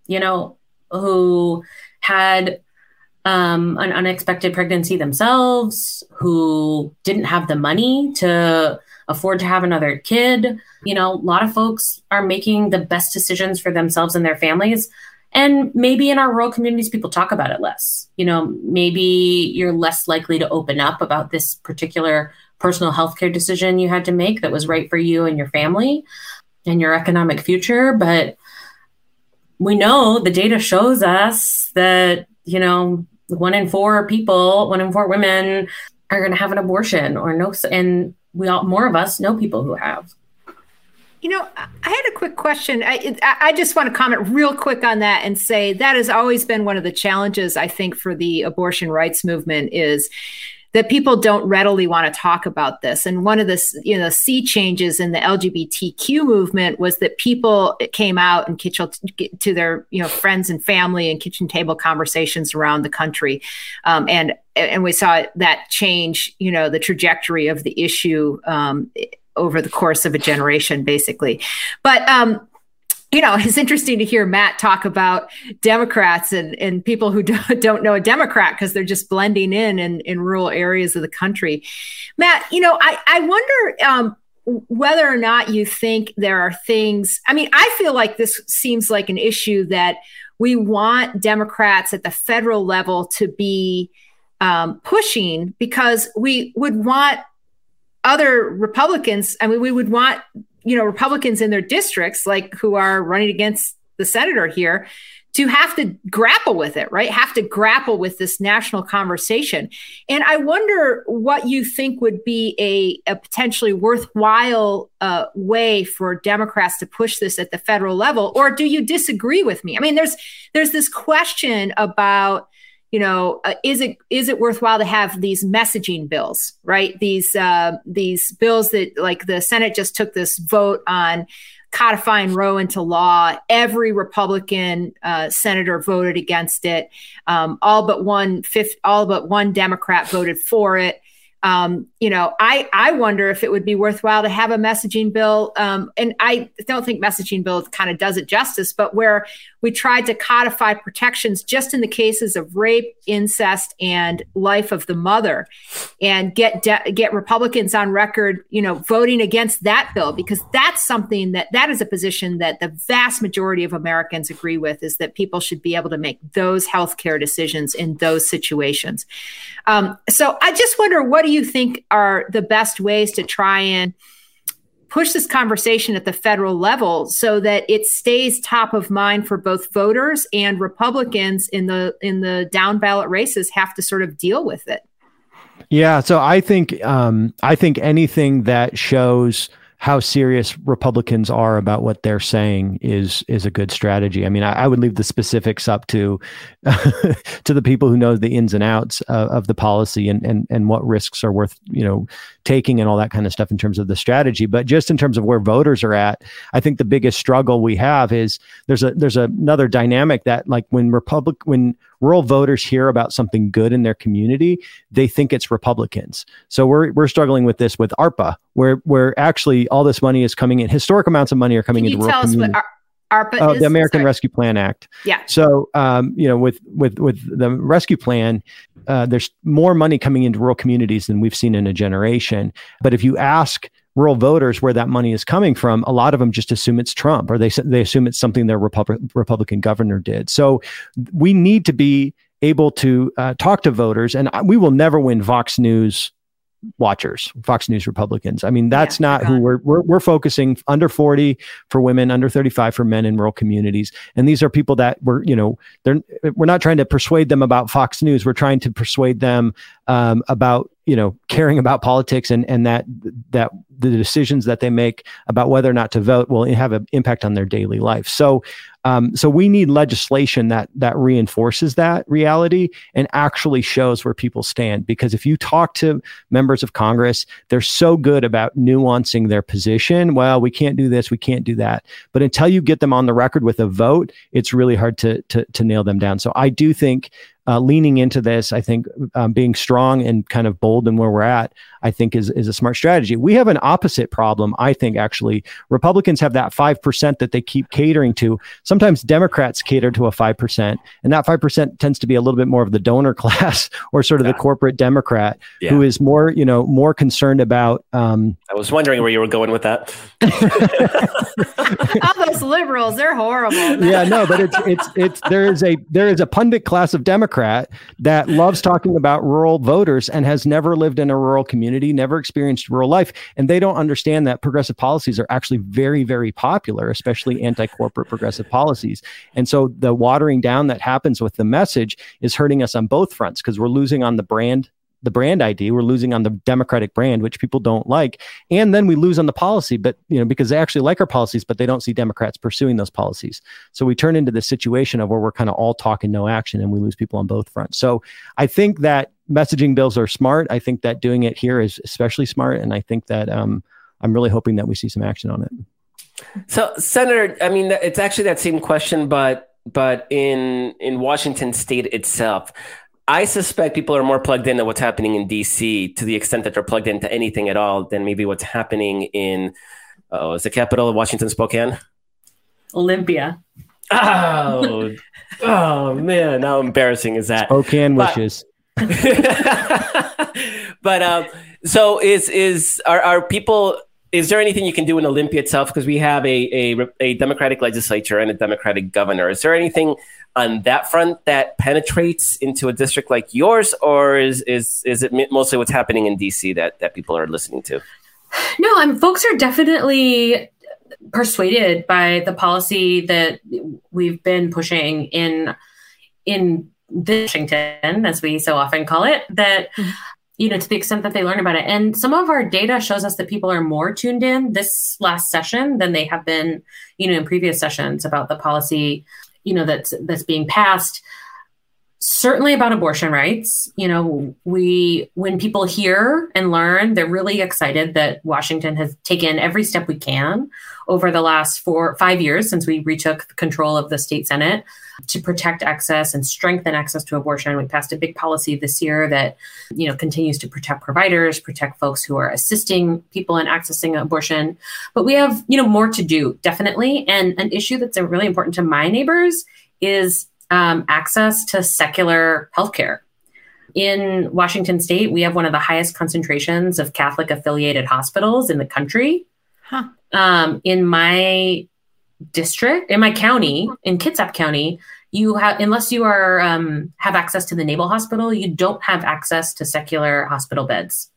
You know, who had um, an unexpected pregnancy themselves, who didn't have the money to afford to have another kid. You know, a lot of folks are making the best decisions for themselves and their families. And maybe in our rural communities, people talk about it less. You know, maybe you're less likely to open up about this particular personal healthcare decision you had to make that was right for you and your family and your economic future. But we know the data shows us that, you know, one in four people, one in four women are going to have an abortion or no, and we all, more of us know people who have. You know, I had a quick question. I, I just want to comment real quick on that and say that has always been one of the challenges I think for the abortion rights movement is that people don't readily want to talk about this. And one of the you know sea changes in the LGBTQ movement was that people came out and kitchen to their you know friends and family and kitchen table conversations around the country, um, and and we saw that change you know the trajectory of the issue. Um, over the course of a generation, basically. But um, you know, it's interesting to hear Matt talk about Democrats and, and people who don't know a Democrat because they're just blending in, in in rural areas of the country. Matt, you know, I, I wonder um, whether or not you think there are things. I mean, I feel like this seems like an issue that we want Democrats at the federal level to be um, pushing because we would want other Republicans. I mean, we would want you know republicans in their districts like who are running against the senator here to have to grapple with it right have to grapple with this national conversation and i wonder what you think would be a, a potentially worthwhile uh, way for democrats to push this at the federal level or do you disagree with me i mean there's there's this question about you know, uh, is it is it worthwhile to have these messaging bills, right? These uh, these bills that like the Senate just took this vote on codifying Roe into law. Every Republican uh, senator voted against it. Um, all but one fifth, all but one Democrat voted for it um, you know, I I wonder if it would be worthwhile to have a messaging bill, um, and I don't think messaging bill kind of does it justice, but where we tried to codify protections just in the cases of rape, incest, and life of the mother, and get de- get Republicans on record, you know, voting against that bill because that's something that that is a position that the vast majority of Americans agree with is that people should be able to make those healthcare decisions in those situations. Um, so I just wonder what do you think are the best ways to try and push this conversation at the federal level so that it stays top of mind for both voters and Republicans in the in the down ballot races have to sort of deal with it. Yeah, so I think um, I think anything that shows how serious Republicans are about what they're saying is is a good strategy. I mean, I, I would leave the specifics up to to the people who know the ins and outs of, of, the policy and, and and what risks are worth you know taking and all that kind of stuff in terms of the strategy. But just in terms of where voters are at, I think the biggest struggle we have is there's a there's another dynamic that like when Republic when rural voters hear about something good in their community, they think it's Republicans. So we're we're struggling with this with ARPA, where where actually all this money is coming in. Historic amounts of money are coming Can into rural communities. ARPA oh, is? the American Sorry. Rescue Plan Act. Yeah. So, um, you know, with with with the rescue plan, uh, there's more money coming into rural communities than we've seen in a generation. But if you ask rural voters where that money is coming from, a lot of them just assume it's Trump, or they they assume it's something their Republic, Republican governor did. So, we need to be able to uh, talk to voters, and we will never win Vox News watchers, Fox News Republicans. I mean, that's yeah, not who we're, we're we're focusing under 40 for women, under 35 for men in rural communities. And these are people that we're, you know, they're we're not trying to persuade them about Fox News. We're trying to persuade them um, about you know caring about politics and and that that the decisions that they make about whether or not to vote will have an impact on their daily life. So um, so we need legislation that that reinforces that reality and actually shows where people stand. Because if you talk to members of Congress, they're so good about nuancing their position. Well, we can't do this, we can't do that. But until you get them on the record with a vote, it's really hard to to, to nail them down. So I do think uh, leaning into this, I think um, being strong and kind of bold in where we're at, I think is is a smart strategy. We have an opposite problem. I think actually Republicans have that five percent that they keep catering to. Sometimes Democrats cater to a five percent, and that five percent tends to be a little bit more of the donor class or sort of yeah. the corporate Democrat yeah. who is more you know more concerned about. Um, I was wondering where you were going with that. Liberals, they're horrible. yeah, no, but it's it's it's there is a there is a pundit class of Democrat that loves talking about rural voters and has never lived in a rural community, never experienced rural life. And they don't understand that progressive policies are actually very, very popular, especially anti corporate progressive policies. And so the watering down that happens with the message is hurting us on both fronts because we're losing on the brand the brand ID. We're losing on the Democratic brand, which people don't like, and then we lose on the policy. But you know, because they actually like our policies, but they don't see Democrats pursuing those policies. So we turn into this situation of where we're kind of all talking, no action, and we lose people on both fronts. So I think that messaging bills are smart. I think that doing it here is especially smart, and I think that um, I'm really hoping that we see some action on it. So, Senator, I mean, it's actually that same question, but but in in Washington State itself, I suspect people are more plugged into what's happening in DC to the extent that they're plugged into anything at all than maybe what's happening in, oh, is the capital of Washington Spokane? Olympia. Oh, oh man, how embarrassing is that? Spokane but, wishes. but um, so is is are are people? Is there anything you can do in Olympia itself? Because we have a, a a Democratic legislature and a Democratic governor. Is there anything on that front that penetrates into a district like yours, or is is is it mostly what's happening in DC that that people are listening to? No, I'm folks are definitely persuaded by the policy that we've been pushing in in Washington, as we so often call it, that mm-hmm. You know to the extent that they learn about it. And some of our data shows us that people are more tuned in this last session than they have been, you know, in previous sessions about the policy you know that's that's being passed certainly about abortion rights. You know we when people hear and learn they're really excited that washington has taken every step we can over the last four five years since we retook control of the state senate to protect access and strengthen access to abortion. We passed a big policy this year that you know continues to protect providers protect folks who are assisting people in accessing abortion. But we have you know more to do definitely. And an issue that's really important to my neighbors is um, access to secular healthcare. In Washington state, we have one of the highest concentrations of Catholic affiliated hospitals in the country. Huh. Um, in my district, in my county, in Kitsap County, you have unless you are um, have access to the Naval Hospital, you don't have access to secular hospital beds.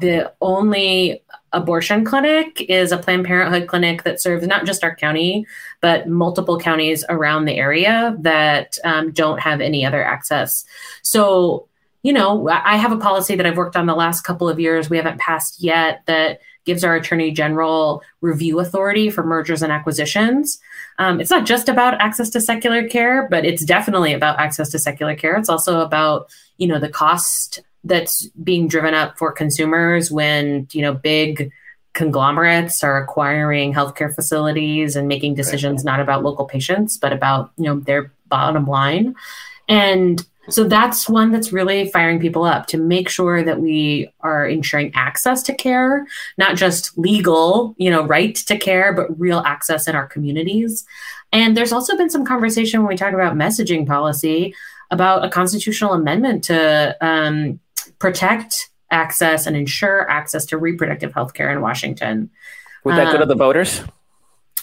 The only abortion clinic is a Planned Parenthood clinic that serves not just our county, but multiple counties around the area that um, don't have any other access. So, you know, I have a policy that I've worked on the last couple of years. We haven't passed yet that gives our attorney general review authority for mergers and acquisitions. Um, it's not just about access to secular care, but it's definitely about access to secular care. It's also about, you know, the cost that's being driven up for consumers when you know big conglomerates are acquiring healthcare facilities and making decisions not about local patients but about you know their bottom line. And so that's one that's really firing people up to make sure that we are ensuring access to care not just legal you know right to care but real access in our communities. And there's also been some conversation when we talk about messaging policy about a constitutional amendment to um, protect access and ensure access to reproductive health care in Washington. Would that um, go to the um, voters?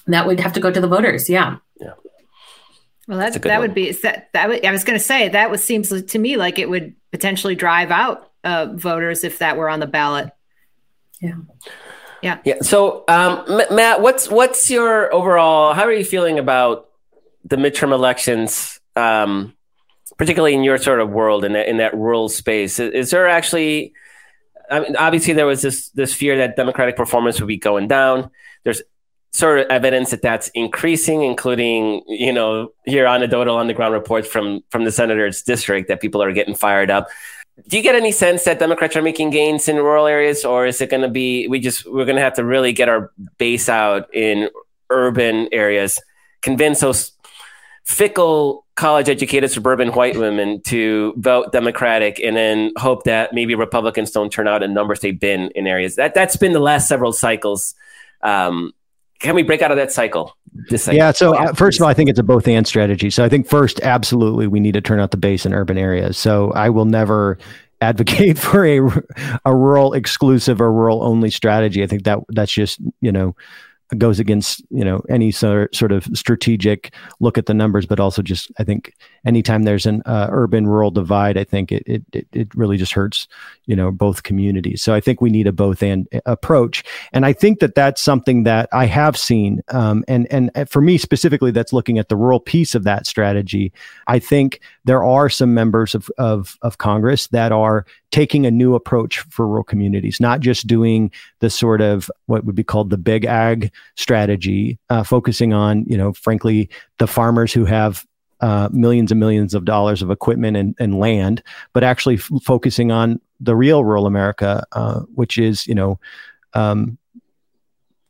That would have to go to the voters. Yeah. Yeah. Well, that that one. would be that that would, I was going to say that would seems to me like it would potentially drive out uh, voters if that were on the ballot. Yeah. Yeah. Yeah. So, um, Matt, what's what's your overall? How are you feeling about the midterm elections, um, particularly in your sort of world in that in that rural space? Is, is there actually? I mean, obviously, there was this this fear that Democratic performance would be going down. There's sort of evidence that that's increasing, including you know here anecdotal on the ground reports from from the senator's district that people are getting fired up do you get any sense that Democrats are making gains in rural areas, or is it going to be we just we're going to have to really get our base out in urban areas, convince those fickle college-educated suburban white women to vote Democratic, and then hope that maybe Republicans don't turn out in numbers they've been in areas that that's been the last several cycles. Um, can we break out of that cycle? cycle? Yeah. So uh, first of all, I think it's a both and strategy. So I think first, absolutely, we need to turn out the base in urban areas. So I will never advocate for a a rural exclusive or rural only strategy. I think that that's just you know goes against you know any sort sort of strategic look at the numbers, but also just I think anytime there's an uh, urban rural divide, I think it, it it really just hurts you know both communities. So I think we need a both and approach, and I think that that's something that I have seen, um, and and for me specifically, that's looking at the rural piece of that strategy. I think there are some members of of, of Congress that are taking a new approach for rural communities, not just doing the sort of what would be called the big ag strategy, uh, focusing on, you know, frankly, the farmers who have uh, millions and millions of dollars of equipment and, and land, but actually f- focusing on the real rural America, uh, which is, you know, um,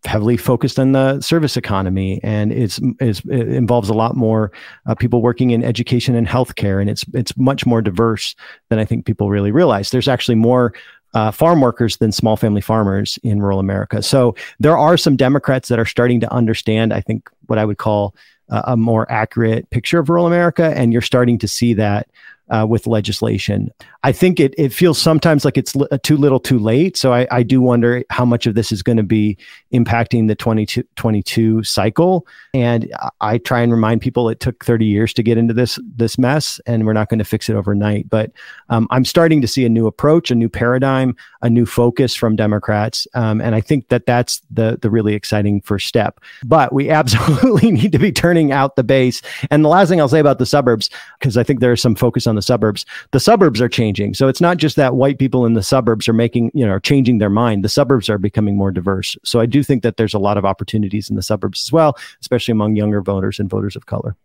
heavily focused on the service economy and it's, it's it involves a lot more uh, people working in education and healthcare and it's it's much more diverse than I think people really realize. There's actually more uh, farm workers than small family farmers in rural America. So there are some Democrats that are starting to understand, I think, what I would call a more accurate picture of rural America, and you're starting to see that uh, with legislation. I think it, it feels sometimes like it's li- too little too late. So I, I do wonder how much of this is going to be impacting the 2022 cycle. And I try and remind people it took 30 years to get into this, this mess and we're not going to fix it overnight. But um, I'm starting to see a new approach, a new paradigm, a new focus from Democrats. Um, and I think that that's the, the really exciting first step. But we absolutely need to be turning out the base. And the last thing I'll say about the suburbs, because I think there's some focus on the suburbs, the suburbs are changing. So it's not just that white people in the suburbs are making, you know, are changing their mind. The suburbs are becoming more diverse. So I do think that there's a lot of opportunities in the suburbs as well, especially among younger voters and voters of color.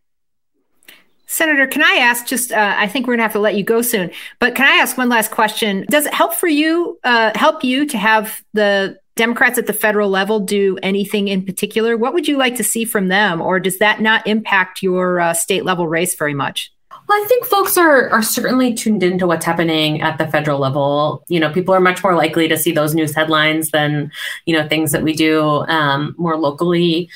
Senator, can I ask just, uh, I think we're going to have to let you go soon, but can I ask one last question? Does it help for you, uh, help you to have the Democrats at the federal level do anything in particular? What would you like to see from them? Or does that not impact your uh, state level race very much? Well, I think folks are are certainly tuned into what's happening at the federal level. You know, people are much more likely to see those news headlines than you know things that we do um, more locally.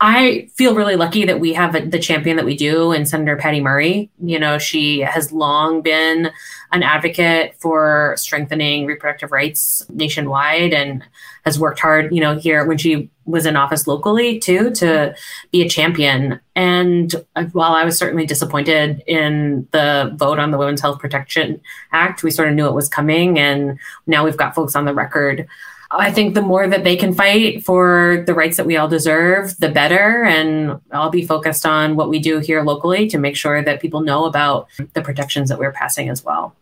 I feel really lucky that we have the champion that we do in Senator Patty Murray. You know, she has long been an advocate for strengthening reproductive rights nationwide and has worked hard, you know, here when she was in office locally too to be a champion. And uh, while I was certainly disappointed in the vote on the Women's Health Protection Act, we sort of knew it was coming. And now we've got folks on the record. I think the more that they can fight for the rights that we all deserve, the better. And I'll be focused on what we do here locally to make sure that people know about the protections that we're passing as well.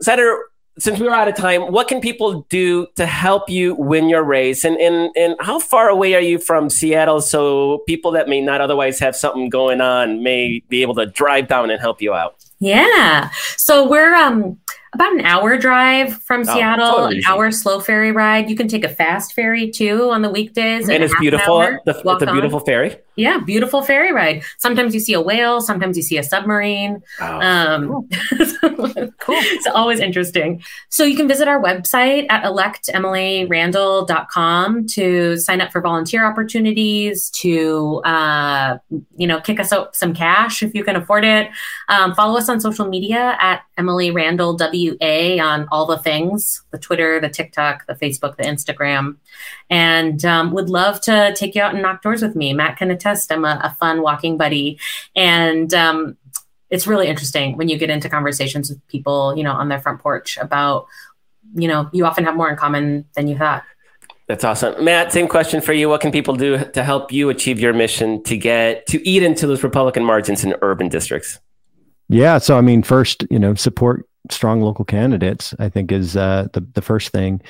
Senator, since we're out of time, what can people do to help you win your race? And, and, and how far away are you from Seattle so people that may not otherwise have something going on may be able to drive down and help you out? Yeah. So we're um about an hour drive from oh, Seattle, totally an hour slow ferry ride. You can take a fast ferry too on the weekdays. And, it's beautiful. The, it's a beautiful on. ferry. Yeah, beautiful ferry ride. Sometimes you see a whale, sometimes you see a submarine. Oh, um, cool. cool. It's always interesting. So you can visit our website at electemilyrandall.com to sign up for volunteer opportunities, to, uh, you know, kick us out some cash if you can afford it. Um, follow us on social media at Emily Randall WA on all the things the Twitter, the TikTok, the Facebook, the Instagram. And um, would love to take you out and knock doors with me. Matt can attest I'm a, a fun walking buddy. And um, it's really interesting when you get into conversations with people, you know, on their front porch about, you know, you often have more in common than you thought. That's awesome. Matt, same question for you. What can people do to help you achieve your mission to get to eat into those Republican margins in urban districts? Yeah. So, I mean, first, you know, support strong local candidates, I think is uh, the, the first thing.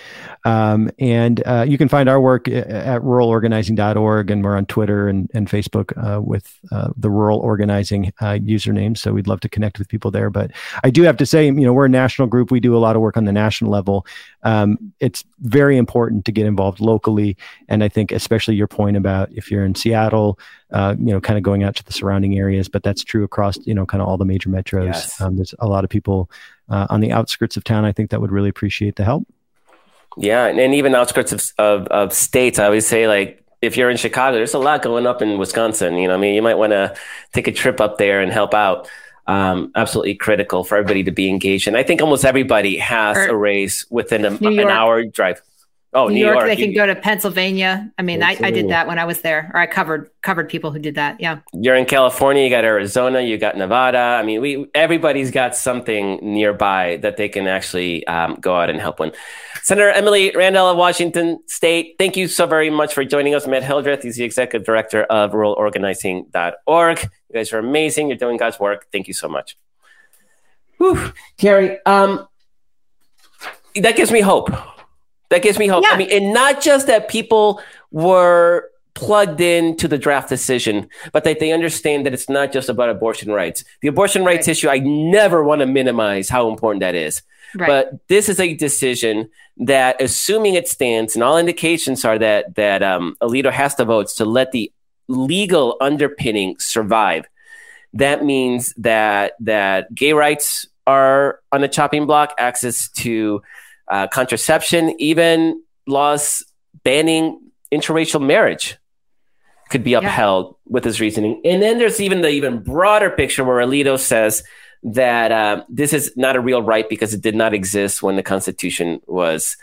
Um, and uh, you can find our work at ruralorganizing.org, and we're on Twitter and, and Facebook uh, with uh, the Rural Organizing uh, username. So we'd love to connect with people there. But I do have to say, you know, we're a national group. We do a lot of work on the national level. Um, it's very important to get involved locally. And I think, especially your point about if you're in Seattle, uh, you know, kind of going out to the surrounding areas, but that's true across, you know, kind of all the major metros. Yes. Um, there's a lot of people uh, on the outskirts of town, I think that would really appreciate the help. Yeah, and, and even outskirts of, of, of states, I always say like if you're in Chicago, there's a lot going up in Wisconsin. You know, I mean, you might want to take a trip up there and help out. Um, absolutely critical for everybody to be engaged. And I think almost everybody has or, a race within a, an hour drive. Oh, New, New York, York, They can go to Pennsylvania. I mean, I, I, did that when I was there, or I covered covered people who did that. Yeah. You're in California. You got Arizona. You got Nevada. I mean, we everybody's got something nearby that they can actually um, go out and help one. Senator Emily Randall of Washington State, thank you so very much for joining us. Matt Hildreth, he's the executive director of ruralorganizing.org. You guys are amazing. You're doing God's work. Thank you so much. Whew. Kerry, um, that gives me hope that gives me hope. Yeah. I mean, and not just that people were plugged in to the draft decision, but that they understand that it's not just about abortion rights. The abortion rights right. issue, I never want to minimize how important that is. Right. But this is a decision that, assuming it stands, and all indications are that that um, Alito has the votes to let the legal underpinning survive. That means that that gay rights are on the chopping block, access to uh, contraception, even laws banning interracial marriage could be upheld yeah. with his reasoning. And then there's even the even broader picture where Alito says that uh, this is not a real right because it did not exist when the Constitution was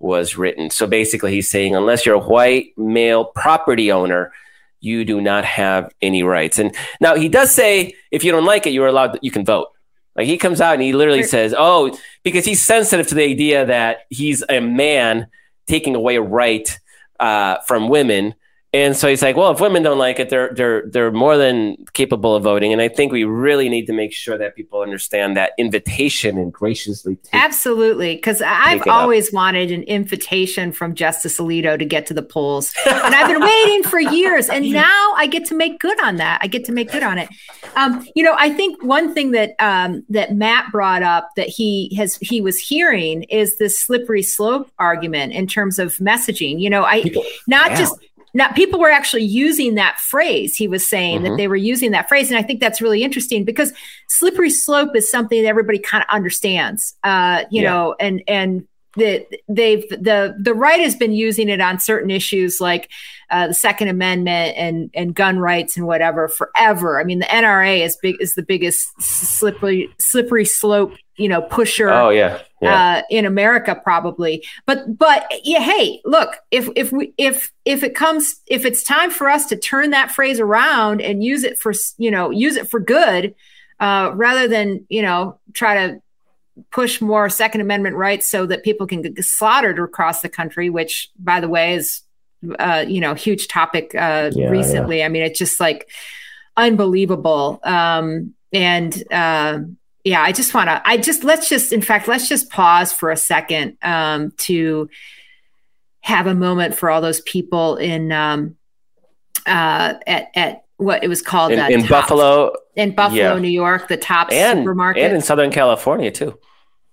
was written. So basically, he's saying unless you're a white male property owner, you do not have any rights. And now he does say if you don't like it, you're allowed. You can vote. Like he comes out and he literally says, "Oh, because he's sensitive to the idea that he's a man taking away a right uh, from women." And so he's like, well, if women don't like it, they're they're they're more than capable of voting. And I think we really need to make sure that people understand that invitation and graciously take, absolutely because I've always up. wanted an invitation from Justice Alito to get to the polls, and I've been waiting for years, and now I get to make good on that. I get to make good on it. Um, you know, I think one thing that um, that Matt brought up that he has he was hearing is this slippery slope argument in terms of messaging. You know, I people, not yeah. just now people were actually using that phrase he was saying mm-hmm. that they were using that phrase and i think that's really interesting because slippery slope is something that everybody kind of understands uh, you yeah. know and and the they've the the right has been using it on certain issues like uh, the Second Amendment and and gun rights and whatever forever. I mean, the NRA is big is the biggest slippery slippery slope you know pusher. Oh yeah, yeah. Uh, in America probably. But but yeah, hey, look if if we if if it comes if it's time for us to turn that phrase around and use it for you know use it for good. Uh, rather than you know try to push more Second Amendment rights so that people can get slaughtered across the country, which, by the way, is uh, you know huge topic uh, yeah, recently. Yeah. I mean, it's just like unbelievable. Um, and uh, yeah, I just want to. I just let's just, in fact, let's just pause for a second um, to have a moment for all those people in um, uh, at at what it was called in, in Buffalo, in Buffalo, yeah. New York, the top and, supermarket, and in Southern California too.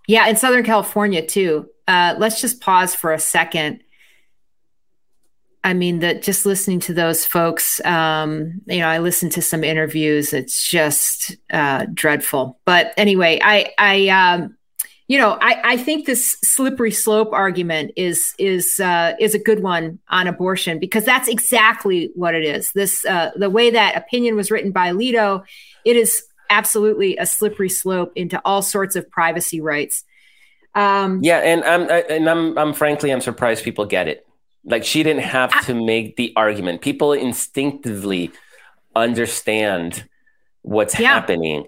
Yeah, in Southern California too. Uh, let's just pause for a second. I mean, that just listening to those folks, um, you know, I listened to some interviews. It's just uh, dreadful. But anyway, I, I, um, you know, I, I think this slippery slope argument is is uh, is a good one on abortion because that's exactly what it is. This uh, the way that opinion was written by Alito, it is absolutely a slippery slope into all sorts of privacy rights. Um, yeah, and I'm and I'm I'm frankly I'm surprised people get it. Like she didn't have I, to make the argument. People instinctively understand what's yeah. happening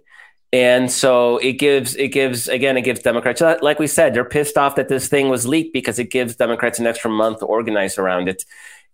And so it gives it gives again it gives Democrats like we said they're pissed off that this thing was leaked because it gives Democrats an extra month to organize around it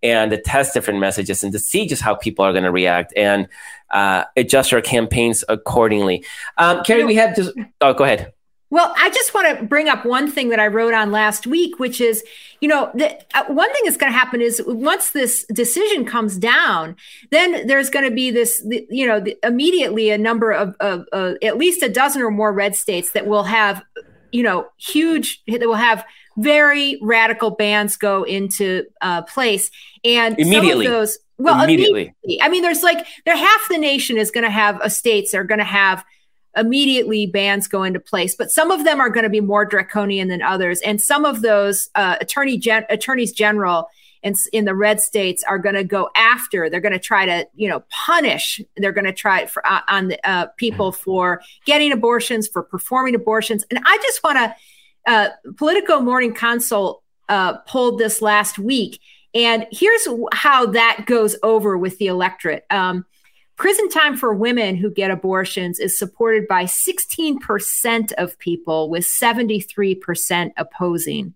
and to test different messages and to see just how people are going to react and uh, adjust our campaigns accordingly. Um, Kerry, we have just oh go ahead. Well, I just want to bring up one thing that I wrote on last week, which is, you know, the, uh, one thing that's going to happen is once this decision comes down, then there's going to be this, the, you know, the, immediately a number of, of uh, at least a dozen or more red states that will have, you know, huge, that will have very radical bans go into uh, place, and immediately those, well, immediately. immediately. I mean, there's like, there half the nation is going to have a states are going to have immediately bans go into place but some of them are going to be more draconian than others. And some of those uh, attorney gen- attorneys general in, in the red states are going to go after they're going to try to you know punish they're going to try for uh, on the uh, people for getting abortions for performing abortions. And i just want to uh, politico morning consult uh, pulled this last week and here's how that goes over with the electorate. Um, Prison time for women who get abortions is supported by 16% of people, with 73% opposing.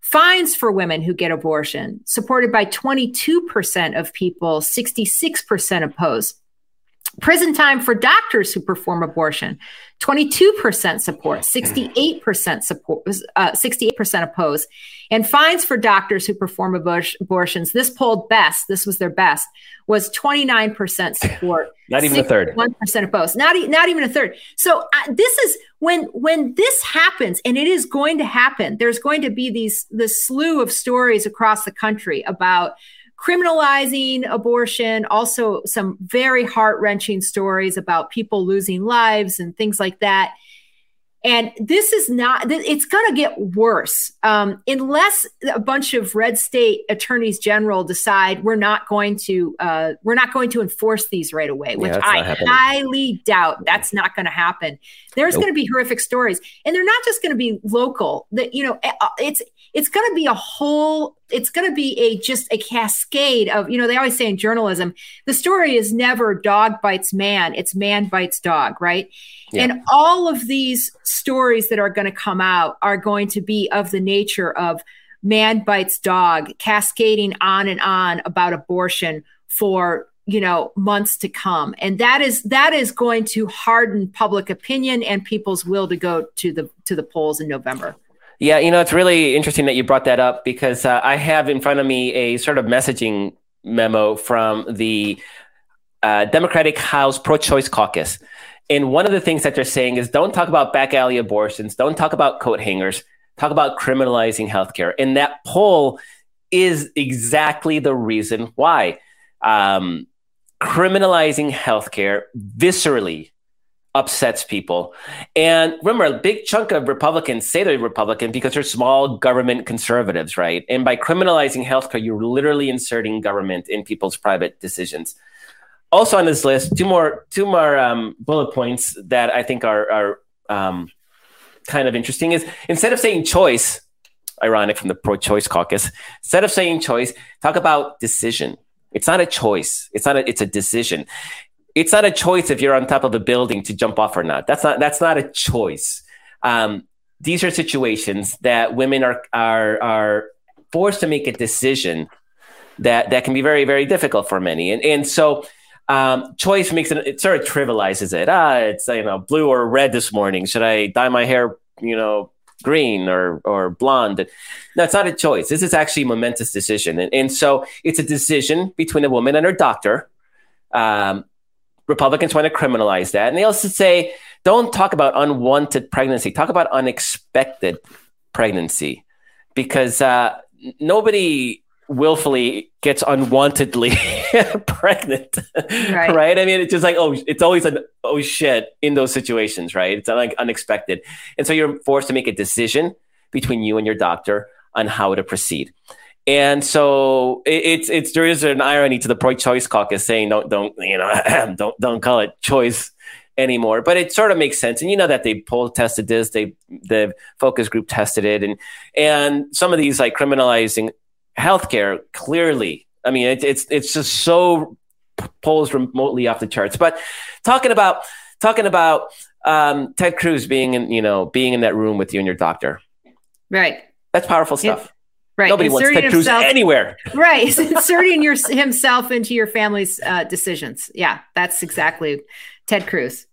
Fines for women who get abortion, supported by 22% of people, 66% oppose. Prison time for doctors who perform abortion, 22% support, 68% support, uh, 68% oppose. And fines for doctors who perform abortions, this polled best, this was their best, was 29% support. not even a third. 1% opposed. Not, not even a third. So uh, this is when when this happens and it is going to happen, there's going to be these this slew of stories across the country about criminalizing abortion, also some very heart wrenching stories about people losing lives and things like that. And this is not, it's going to get worse um, unless a bunch of red state attorneys general decide we're not going to, uh, we're not going to enforce these right away, which yeah, I highly doubt that's not going to happen. There's nope. going to be horrific stories and they're not just going to be local that, you know, uh, it's, it's going to be a whole it's going to be a just a cascade of you know they always say in journalism the story is never dog bites man it's man bites dog right? Yeah. and all of these stories that are going to come out are going to be of the nature of man bites dog cascading on and on about abortion for you know months to come. And that is that is going to harden public opinion and people's will to go to the to the polls in november yeah, you know, it's really interesting that you brought that up because uh, I have in front of me a sort of messaging memo from the uh, Democratic House Pro Choice Caucus. And one of the things that they're saying is don't talk about back alley abortions, don't talk about coat hangers, talk about criminalizing healthcare. And that poll is exactly the reason why. Um, criminalizing healthcare viscerally upsets people. And remember, a big chunk of Republicans say they're Republican because they're small government conservatives, right? And by criminalizing healthcare, you're literally inserting government in people's private decisions. Also on this list, two more two more um, bullet points that I think are are um, kind of interesting is instead of saying choice, ironic from the pro-choice caucus, instead of saying choice, talk about decision. It's not a choice. It's not a, it's a decision it's not a choice if you're on top of a building to jump off or not. That's not that's not a choice. Um, these are situations that women are are are forced to make a decision that that can be very very difficult for many, and and so. Um, choice makes it, it sort of trivializes it. Ah, it's you know blue or red this morning. Should I dye my hair, you know, green or or blonde. No, it's not a choice. This is actually a momentous decision, and, and so it's a decision between a woman and her doctor. Um, Republicans want to criminalize that. And they also say, don't talk about unwanted pregnancy, talk about unexpected pregnancy because uh, nobody willfully gets unwantedly pregnant right. right. i mean it's just like oh it's always an oh shit in those situations right it's like unexpected and so you're forced to make a decision between you and your doctor on how to proceed and so it, it's it's there is an irony to the pro-choice caucus saying don't don't you know don't don't call it choice anymore. But it sort of makes sense. And you know that they poll tested this, they the focus group tested it, and and some of these like criminalizing healthcare clearly. I mean, it, it's it's just so polls remotely off the charts. But talking about talking about um, Ted Cruz being in, you know, being in that room with you and your doctor. Right. That's powerful stuff. It, right. Nobody inserting wants Ted Cruz himself, anywhere. Right. inserting your, himself into your family's uh, decisions. Yeah, that's exactly Ted Cruz.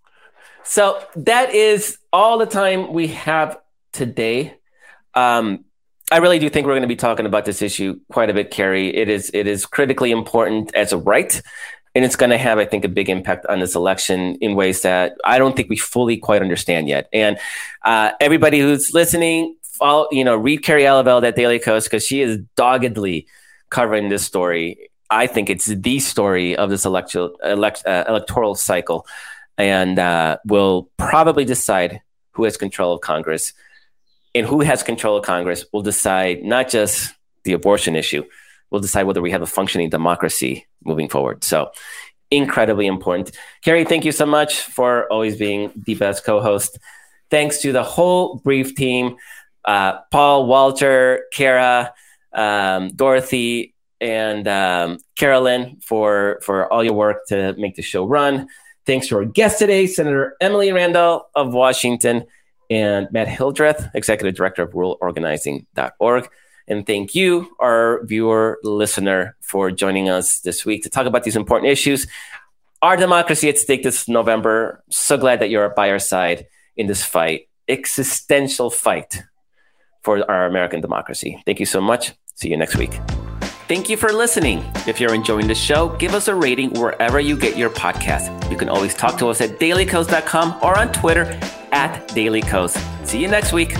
So that is all the time we have today. Um, I really do think we're going to be talking about this issue quite a bit, Kerry. It is it is critically important as a right, and it's going to have, I think, a big impact on this election in ways that I don't think we fully quite understand yet. And uh, everybody who's listening, follow, you know, read Kerry Eleveld at Daily Kos because she is doggedly covering this story. I think it's the story of this electoral elect, uh, electoral cycle, and uh, will probably decide who has control of Congress and who has control of Congress will decide not just the abortion issue, will decide whether we have a functioning democracy moving forward. So, incredibly important. Kerry, thank you so much for always being the best co host. Thanks to the whole brief team uh, Paul, Walter, Kara, um, Dorothy, and um, Carolyn for, for all your work to make the show run. Thanks to our guest today, Senator Emily Randall of Washington and Matt Hildreth, Executive Director of ruralorganizing.org. And thank you, our viewer, listener, for joining us this week to talk about these important issues. Our democracy at stake this November. So glad that you're by our side in this fight, existential fight for our American democracy. Thank you so much. See you next week. Thank you for listening. If you're enjoying the show, give us a rating wherever you get your podcast. You can always talk to us at dailykos.com or on Twitter at dailykos. See you next week.